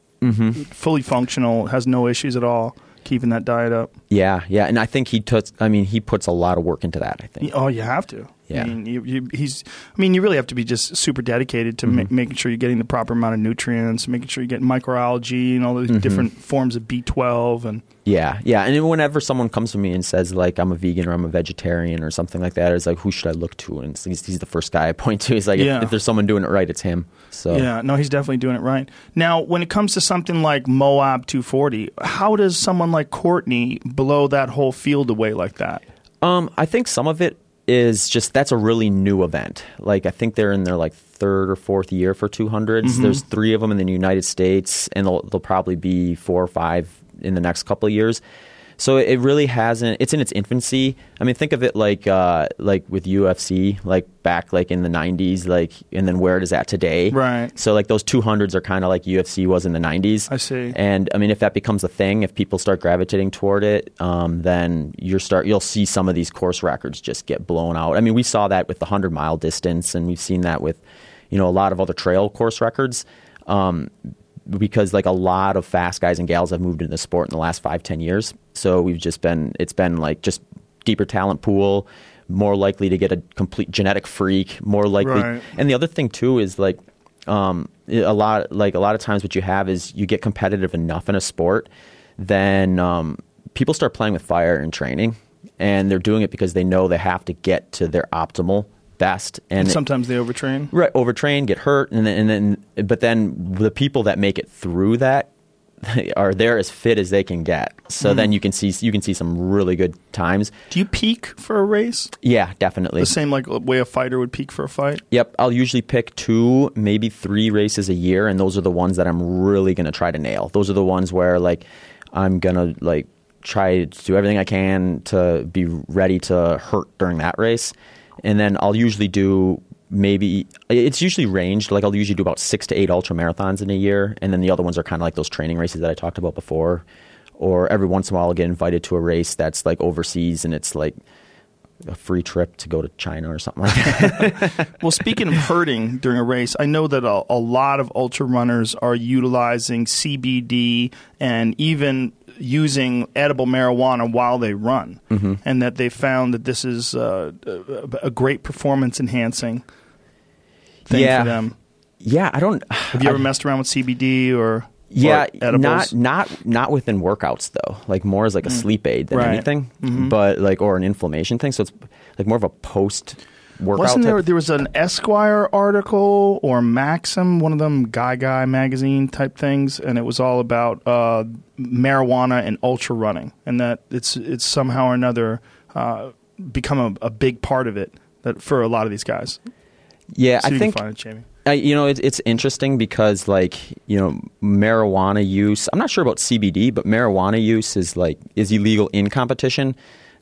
fully functional, has no issues at all keeping that diet up. Yeah, yeah, and I think he took. I mean, he puts a lot of work into that. I think. Oh, you have to. Yeah. I mean, you, you, he's. I mean, you really have to be just super dedicated to Mm-hmm. ma- making sure you're getting the proper amount of nutrients, making sure you're getting microalgae and all those Mm-hmm. different forms of B12 and. Yeah, yeah, and whenever someone comes to me and says like I'm a vegan or I'm a vegetarian or something like that, it's like who should I look to? And he's, he's the first guy I point to. He's like, if- if, there's someone doing it right, it's him. So Yeah, no, he's definitely doing it right. Now, when it comes to something like Moab 240, how does someone like Courtney blow that whole field away like that? Um, I think some of it is just that's a really new event. Like I think they're in their like third or fourth year for 200s. Mm-hmm. There's three of them in the United States, and there'll, there'll probably be four or five in the next couple of years. So it really hasn't. It's in its infancy. I mean, think of it like uh, like with UFC, like back like in the '90s, like and then where it is at today. Right. So like those 200s are kind of like UFC was in the '90s. I see. And I mean, if that becomes a thing, if people start gravitating toward it, um, then you start you'll see some of these course records just get blown out. I mean, we saw that with the hundred mile distance, and we've seen that with you know a lot of other trail course records. Um, because like a lot of fast guys and gals have moved into the sport in the last five ten years, so we've just been it's been like just deeper talent pool, more likely to get a complete genetic freak, more likely. Right. And the other thing too is like um, a lot like a lot of times what you have is you get competitive enough in a sport, then um, people start playing with fire in training, and they're doing it because they know they have to get to their optimal best. And And it- sometimes they overtrain. right overtrain, get hurt, and then, and then but then the people that make it through that are there as fit as they can get. So hmm. then you can see you can see some really good times. Do you peak for a race? Yeah, definitely. The same like uh, way a fighter would peak for a fight? Yep, I'll usually pick two, maybe three races a year, and those are the ones that I'm really gonna try to nail. Those are the ones where like I'm gonna like try to do everything I can to be ready to hurt during that race, and then I'll usually do maybe it's usually ranged. Like I'll usually do about six to eight ultra marathons in a year, and then the other ones are kind of like those training races that I talked about before. Or every once in a while, I'll get invited to a race that's like overseas, and it's like a free trip to go to China or something like that. Well, speaking of hurting during a race, I know that a, a lot of ultra runners are utilizing CBD and even using edible marijuana while they run, Mm-hmm. and that they found that this is uh, a, a great performance enhancing thing Yeah. for them. Yeah, I don't. Have you ever messed around with CBD or? Yeah, edibles? not not not within workouts though. Like more as like a sleep aid than Right. anything, but like or an inflammation thing. So it's like more of a post workout. Wasn't there? There was an Esquire article or Maxim, one of them Guy Guy magazine type things, and it was all about uh, marijuana and ultra running, and that it's it's somehow or another uh, become a, a big part of it that for a lot of these guys. yeah, See I think can find it, Jamie. I, you know, it's, it's interesting because, like, you know, marijuana use. I'm not sure about CBD, but marijuana use is like is illegal in competition.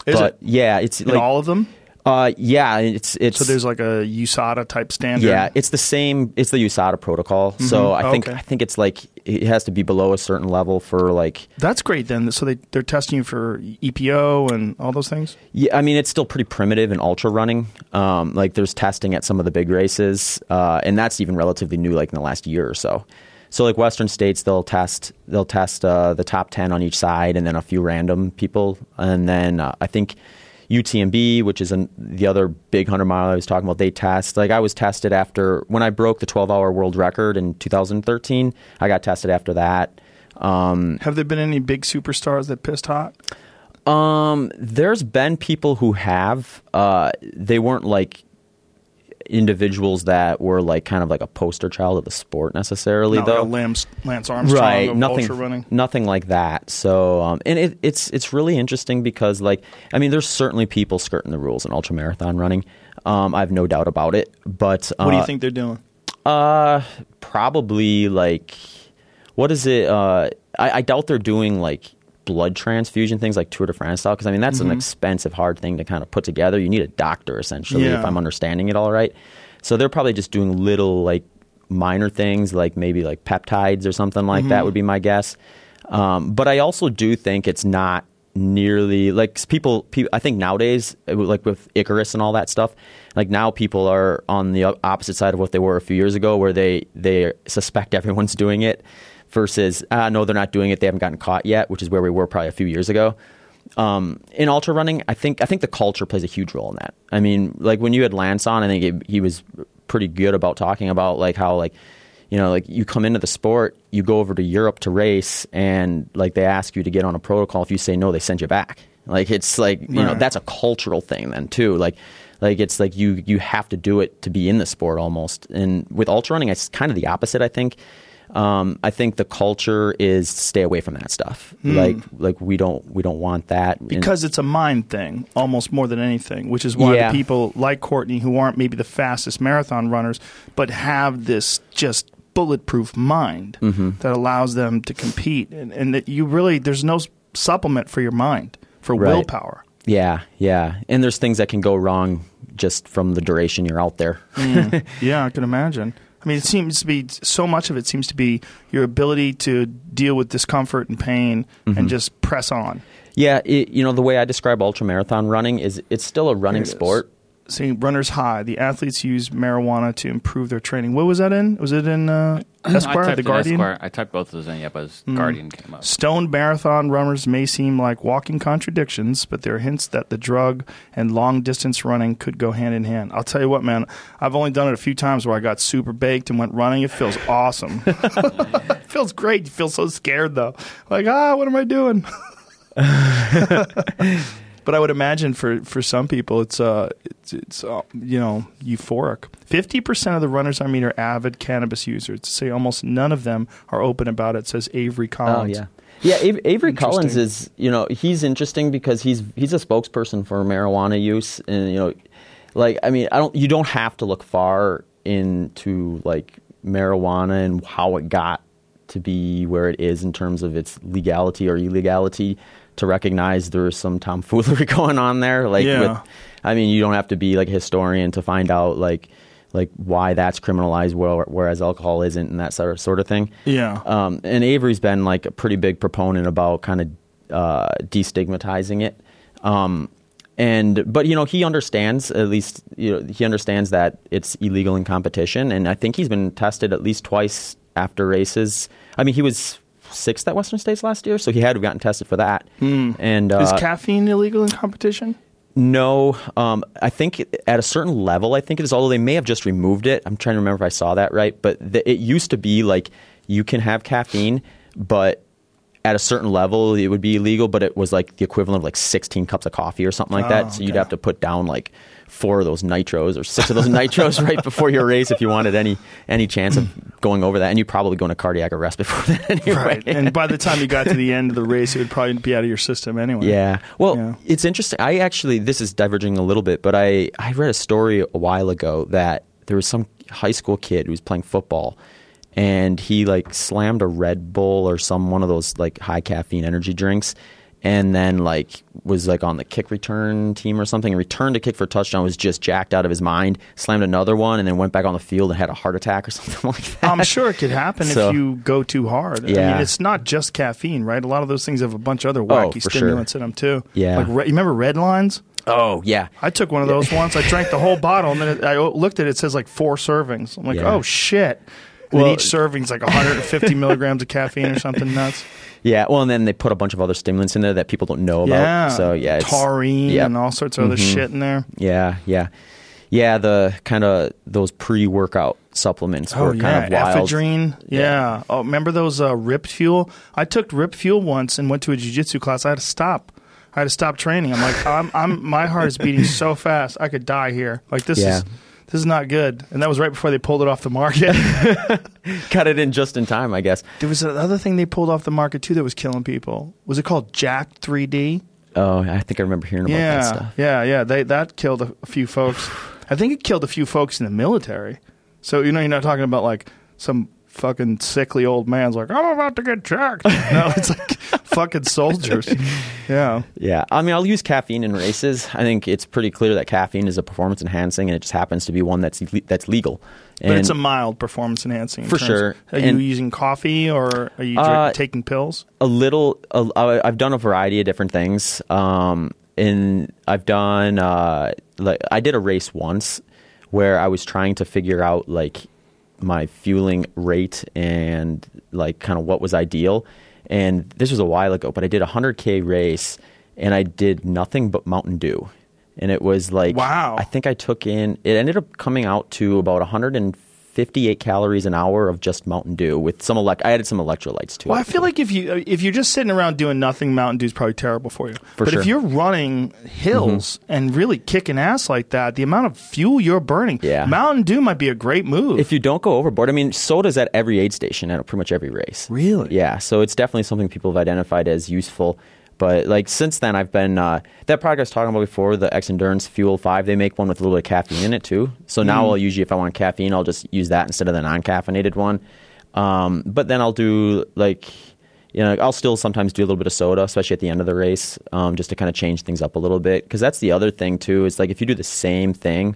Is but it? yeah, it's In like all of them, uh, yeah, it's it's so there's like a USADA type standard. yeah, it's the same. It's the USADA protocol. So I think Okay. I think it's like it has to be below a certain level for like that's great. Then, so they they're testing you for EPO and all those things. Yeah, I mean it's still pretty primitive in ultra running. Um, like there's testing at some of the big races, uh, and that's even relatively new, like in the last year or so. So like Western states, they'll test they'll test uh, the top ten on each side, and then a few random people, and then uh, I think UTMB, which is an, the other big hundred mile I was talking about, they test. Like I was tested after when I broke the 12 hour world record in 2013. I got tested after that. Um, Have there been any big superstars that pissed hot? um, there's been people who have. Uh, they weren't like individuals that were like kind of like a poster child of the sport necessarily, Not though. like a Lance, Lance Armstrong right, nothing, ultra running. nothing like that. So, um, and it, it's it's really interesting because like I mean, there's certainly people skirting the rules in ultra marathon running. Um, I have no doubt about it. But uh, What do you think they're doing? uh, probably like, what is it? Uh, I, I doubt they're doing like blood transfusion things like Tour de France style because I mean that's Mm-hmm. an expensive, hard thing to kind of put together. You need a doctor essentially, Yeah. if I'm understanding it all right. So they're probably just doing little like minor things like maybe like peptides or something like Mm-hmm. that would be my guess. Um, but I also do think it's not nearly like people, people i think nowadays like with icarus and all that stuff like now people are on the opposite side of what they were a few years ago where they they suspect everyone's doing it versus uh, no they're not doing it they haven't gotten caught yet which is where we were probably a few years ago um, in ultra running i think i think the culture plays a huge role in that i mean like when you had lance on i think it, he was pretty good about talking about like how like you know, like you come into the sport, you go over to Europe to race, and like they ask you to get on a protocol. If you say no, they send you back. Like it's like you know that's a cultural thing then too. Like like it's like you you have to do it to be in the sport almost. And with ultra running, it's kind of the opposite. I think. Um, I think the culture is stay away from that stuff. Like like we don't we don't want that And- because it's a mind thing almost more than anything which is why Yeah. the people like courtney who aren't maybe the fastest marathon runners but have this just bulletproof mind Mm-hmm. that allows them to compete and, and that you really there's no supplement for your mind for Right. willpower yeah yeah. And there's things that can go wrong just from the duration you're out there. yeah i can imagine i mean it seems to be so much of it seems to be your ability to deal with discomfort and pain Mm-hmm. and just press on Yeah, it, you know the way I describe ultra marathon running is it's still a running it sport. See, runners high. The athletes use marijuana to improve their training. What was that in? Was it in uh, Esquire, the Guardian? Esquire. I typed both of those in, yeah, but it's Guardian came up. Stone marathon runners may seem like walking contradictions, but there are hints that the drug and long distance running could go hand in hand. I'll tell you what, man, I've only done it a few times where I got super baked and went running. It feels awesome. it feels great. You feel so scared, though. Like, ah, what am I doing? but I would imagine for, for some people, it's uh, it's, it's uh, you know euphoric. Fifty percent of the runners I meet are avid cannabis users. To say almost none of them are open about it. Says Avery Collins. Oh Collins. yeah, yeah. Avery, Avery Collins is you know he's interesting because he's he's a spokesperson for marijuana use, and you know, like I mean, I don't you don't have to look far into like marijuana and how it got to be where it is in terms of its legality or illegality to recognize there's some tomfoolery going on there. Like, Yeah. with, I mean, you don't have to be like a historian to find out like like why that's criminalized, whereas alcohol isn't, and that sort of sort of thing. Yeah. Um, and Avery's been like a pretty big proponent about kind of uh, destigmatizing it. Um, and but you know he understands at least you know he understands that it's illegal in competition, and I think he's been tested at least twice after races. I mean, he was sixth at Western States last year, so he had gotten tested for that. And uh, Is caffeine illegal in competition? no, um, I think at a certain level, I think it is. Although they may have just removed it. I'm trying to remember if I saw that right. But the, it used to be like you can have caffeine, but at a certain level it would be illegal, but it was like the equivalent of like 16 cups of coffee or something like Oh, that. So you'd have to put down like four of those nitros or six of those nitros right before your race if you wanted any any chance of going over that. And you'd probably go into cardiac arrest before that anyway. Right. And by the time you got to the end of the race, it would probably be out of your system anyway. Yeah. Well, Yeah. it's interesting. I actually, this is diverging a little bit, but I, I read a story a while ago that there was some high school kid who was playing football and he like slammed a Red Bull or some one of those like high caffeine energy drinks and then like was like on the kick return team or something returned a kick for a touchdown was just jacked out of his mind slammed another one and then went back on the field and had a heart attack or something like that I'm sure it could happen So- if you go too hard. I Yeah. mean, it's not just caffeine, right? A lot of those things have a bunch of other oh, wacky for sure. stimulants in them too. Yeah. Like, re- you remember red lines? oh yeah I took one of those once. I drank the whole bottle, and then it, I looked at it. It says like four servings. I'm like, Yeah. oh shit. And Well- each serving's like 150 milligrams of caffeine or something nuts. yeah well and then they put a bunch of other stimulants in there that people don't know about Yeah. so yeah it's- taurine yep. and all sorts of other Mhm. shit in there. Yeah, yeah, yeah. The kind of those pre-workout supplements Oh were yeah, kind of wild. ephedrine. Yeah. Oh, remember those uh, Rip Fuel? I took Rip Fuel once and went to a jiu-jitsu class. I had to stop. I had to stop training. I'm like, I'm, I'm, my heart is beating so fast, I could die here. Like this Yeah. is, this is not good. And that was right before they pulled it off the market. Cut it in just in time, I guess. there was another thing they pulled off the market too that was killing people. Was it called Jack 3D? Oh, I think I remember hearing about that stuff. yeah, yeah. They that killed a, a few folks. I think it killed a few folks in the military. So you know, you're not talking about like some fucking sickly old man's like, I'm about to get checked. no, it's like fucking soldiers. Yeah. Yeah, I mean, I'll use caffeine in races. I think it's pretty clear that caffeine is a performance enhancing, and it just happens to be one that's le- that's legal. But it's a mild performance enhancing. in For sure. Are you using coffee or are you drink, Uh, taking pills? a little. I've done a variety of different things. Um, and I've done uh, like I did a race once where I was trying to figure out like my fueling rate and like kind of what was ideal. And this was a while ago, but I did a hundred k race and I did nothing but Mountain Dew. And it was like Wow. I think I took in it ended up coming out to about 158 calories an hour of just Mountain Dew with some elect I added some electrolytes to Well, it. Well, I feel like if you if you're just sitting around doing nothing, Mountain Dew is probably terrible for you. For but sure. if you're running hills mm-hmm. and really kicking ass like that, the amount of fuel you're burning, Yeah. Mountain Dew might be a great move. if you don't go overboard, I mean, soda's at every aid station at pretty much every race. Really? Yeah. So it's definitely something people have identified as useful. But like since then, I've been uh, that product I was talking about before, the Xendurance Fuel Five. They make one with a little bit of caffeine in it too. So now Mm. I'll usually, if I want caffeine, I'll just use that instead of the non-caffeinated one. Um, but then I'll do like, you know, I'll still sometimes do a little bit of soda, especially at the end of the race, um, just to kind of change things up a little bit. Because that's the other thing too. Is like if you do the same thing,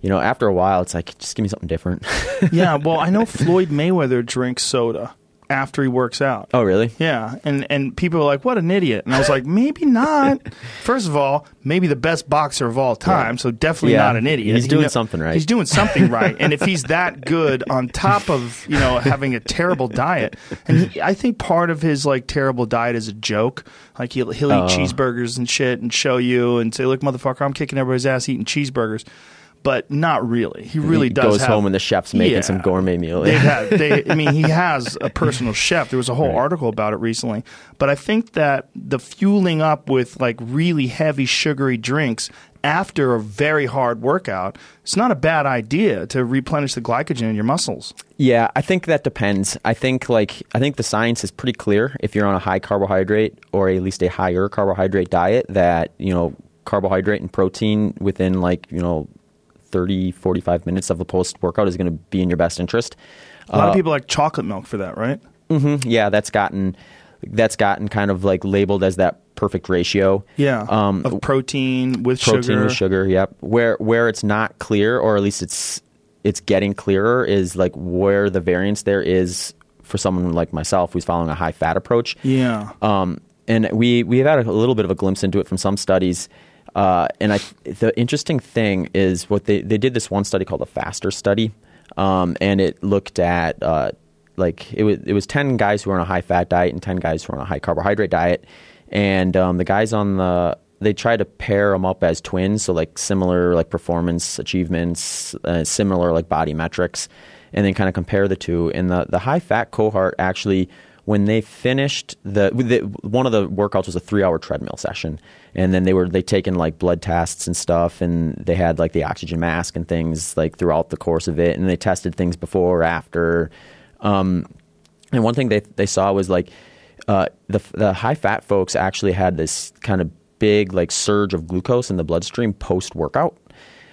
you know, after a while, it's like just give me something different. yeah, well, I know Floyd Mayweather drinks soda after he works out. oh, really? Yeah, and and people are like, "What an idiot!" And I was like, "Maybe not." First of all, maybe the best boxer of all time, so definitely Yeah. not an idiot. He's He doing something right. He's doing something right, and if he's that good, on top of you know having a terrible diet, and he, I think part of his like terrible diet is a joke. Like he'll he'll eat Oh. cheeseburgers and shit and show you and say, "Look, motherfucker, I'm kicking everybody's ass eating cheeseburgers." But not really. He really he does. goes have- home and the chef's making Yeah. some gourmet meal. They have, they, I mean, he has a personal chef. There was a whole article about it recently. But I think that the fueling up with like really heavy sugary drinks after a very hard workout, it's not a bad idea to replenish the glycogen in your muscles. Yeah, I think that depends. I think like I think the science is pretty clear if you're on a high carbohydrate or at least a higher carbohydrate diet that, you know, carbohydrate and protein within like, you know, 30 45 minutes of a post workout is going to be in your best interest. A lot Uh, of people like chocolate milk for that, right? Yeah, that's gotten that's gotten kind of like labeled as that perfect ratio. Yeah. Um, of protein with protein sugar. with sugar. Yep. Where where it's not clear, or at least it's it's getting clearer, is like where the variance there is for someone like myself who's following a high fat approach. Yeah. Um, and we we've had a, little bit of a glimpse into it from some studies. Uh, and I, the interesting thing is what they they did this one study called the Faster study, um, and it looked at uh, like it was it was ten guys who were on a high fat diet and ten guys who were on a high carbohydrate diet, and um, the guys on the they tried to pair them up as twins, so like similar like performance achievements, uh, similar like body metrics, and then kind of compare the two. And the the high fat cohort actually when they finished the, the one of the workouts was a three hour treadmill session, and then they were they taken like blood tests and stuff, and they had like the oxygen mask and things like throughout the course of it, and they tested things before or after. Um, and one thing they they saw was like uh, the the high fat folks actually had this kind of big like surge of glucose in the bloodstream post workout.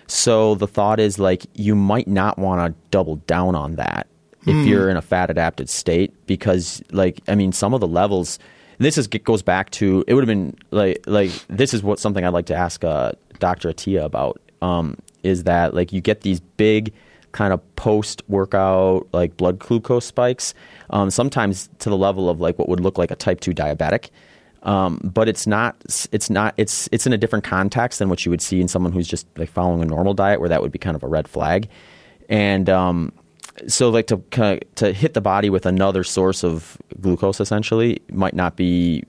So the thought is like you might not want to double down on that if you're in a fat adapted state because like I mean some of the levels this is goes back to it would have been like like this is what something I'd like to ask uh, Dr. Attia about um, is that like you get these big kind of post workout like blood glucose spikes um, sometimes to the level of like what would look like a type 2 diabetic um, but it's not it's not it's it's in a different context than what you would see in someone who's just like following a normal diet where that would be kind of a red flag and um, so like to kind of, to hit the body with another source of glucose essentially might not be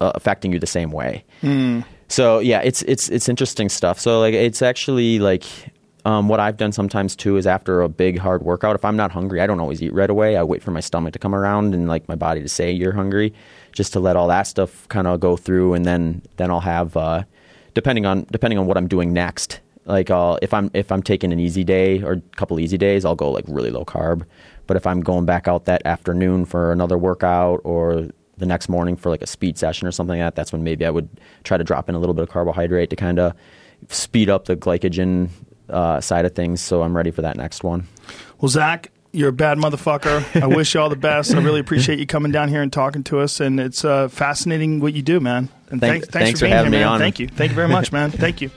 uh, affecting you the same way. So yeah, it's it's it's interesting stuff. So like it's actually like um, what I've done sometimes too is after a big hard workout, if I'm not hungry, I don't always eat right away. I wait for my stomach to come around and like my body to say you're hungry, just to let all that stuff kind of go through, and then then I'll have uh, depending on depending on what I'm doing next. Like I'll, if I'm if I'm taking an easy day or a couple easy days, I'll go like really low carb. But if I'm going back out that afternoon for another workout or the next morning for like a speed session or something like that, that's when maybe I would try to drop in a little bit of carbohydrate to kind of speed up the glycogen uh, side of things. So I'm ready for that next one. Well, Zach, you're a bad motherfucker. I wish you all the best. I really appreciate you coming down here and talking to us, and it's uh, fascinating what you do, man. And Thanks- thanks, thanks for being having here, me man. on. Thank you, thank you very much, man. Thank you.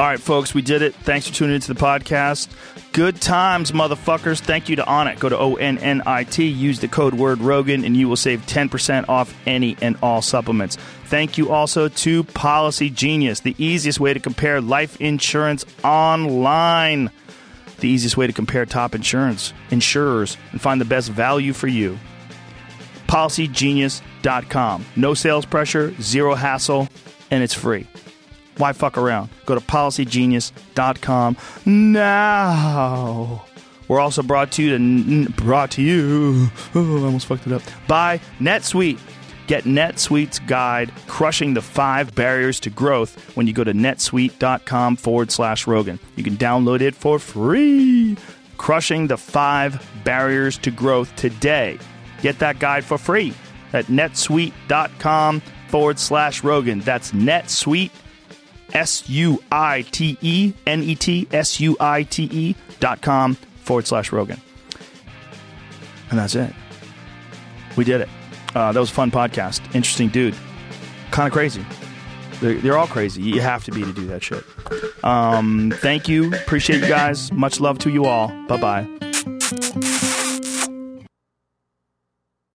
All right, folks, we did it. Thanks for tuning into the podcast. Good times, motherfuckers. Thank you to Onnit. Go to O N N I T. Use the code word Rogan, and you will save 10% off any and all supplements. Thank you also to Policy Genius, the easiest way to compare life insurance online. The easiest way to compare top insurance insurers and find the best value for you. PolicyGenius.com. No sales pressure, zero hassle, and it's free. Why fuck around? Go to PolicyGenius.com now. We're also brought to you to brought to you. Oh, I almost fucked it up. By NetSuite. Get NetSuite's guide, crushing the five barriers to growth, when you go to netsuite.com forward slash Rogan. You can download it for free. Crushing the five barriers to growth today. Get that guide for free at netsuite.com forward slash Rogan. That's NetSuite, S U I T E, N E T S U I T E dot com forward slash Rogan. And that's it. We did it. Uh, that was a fun podcast. Interesting dude. Kind of crazy. They're, they're all crazy. You have to be to do that shit. Um, thank you. Appreciate you guys. Much love to you all. Bye bye.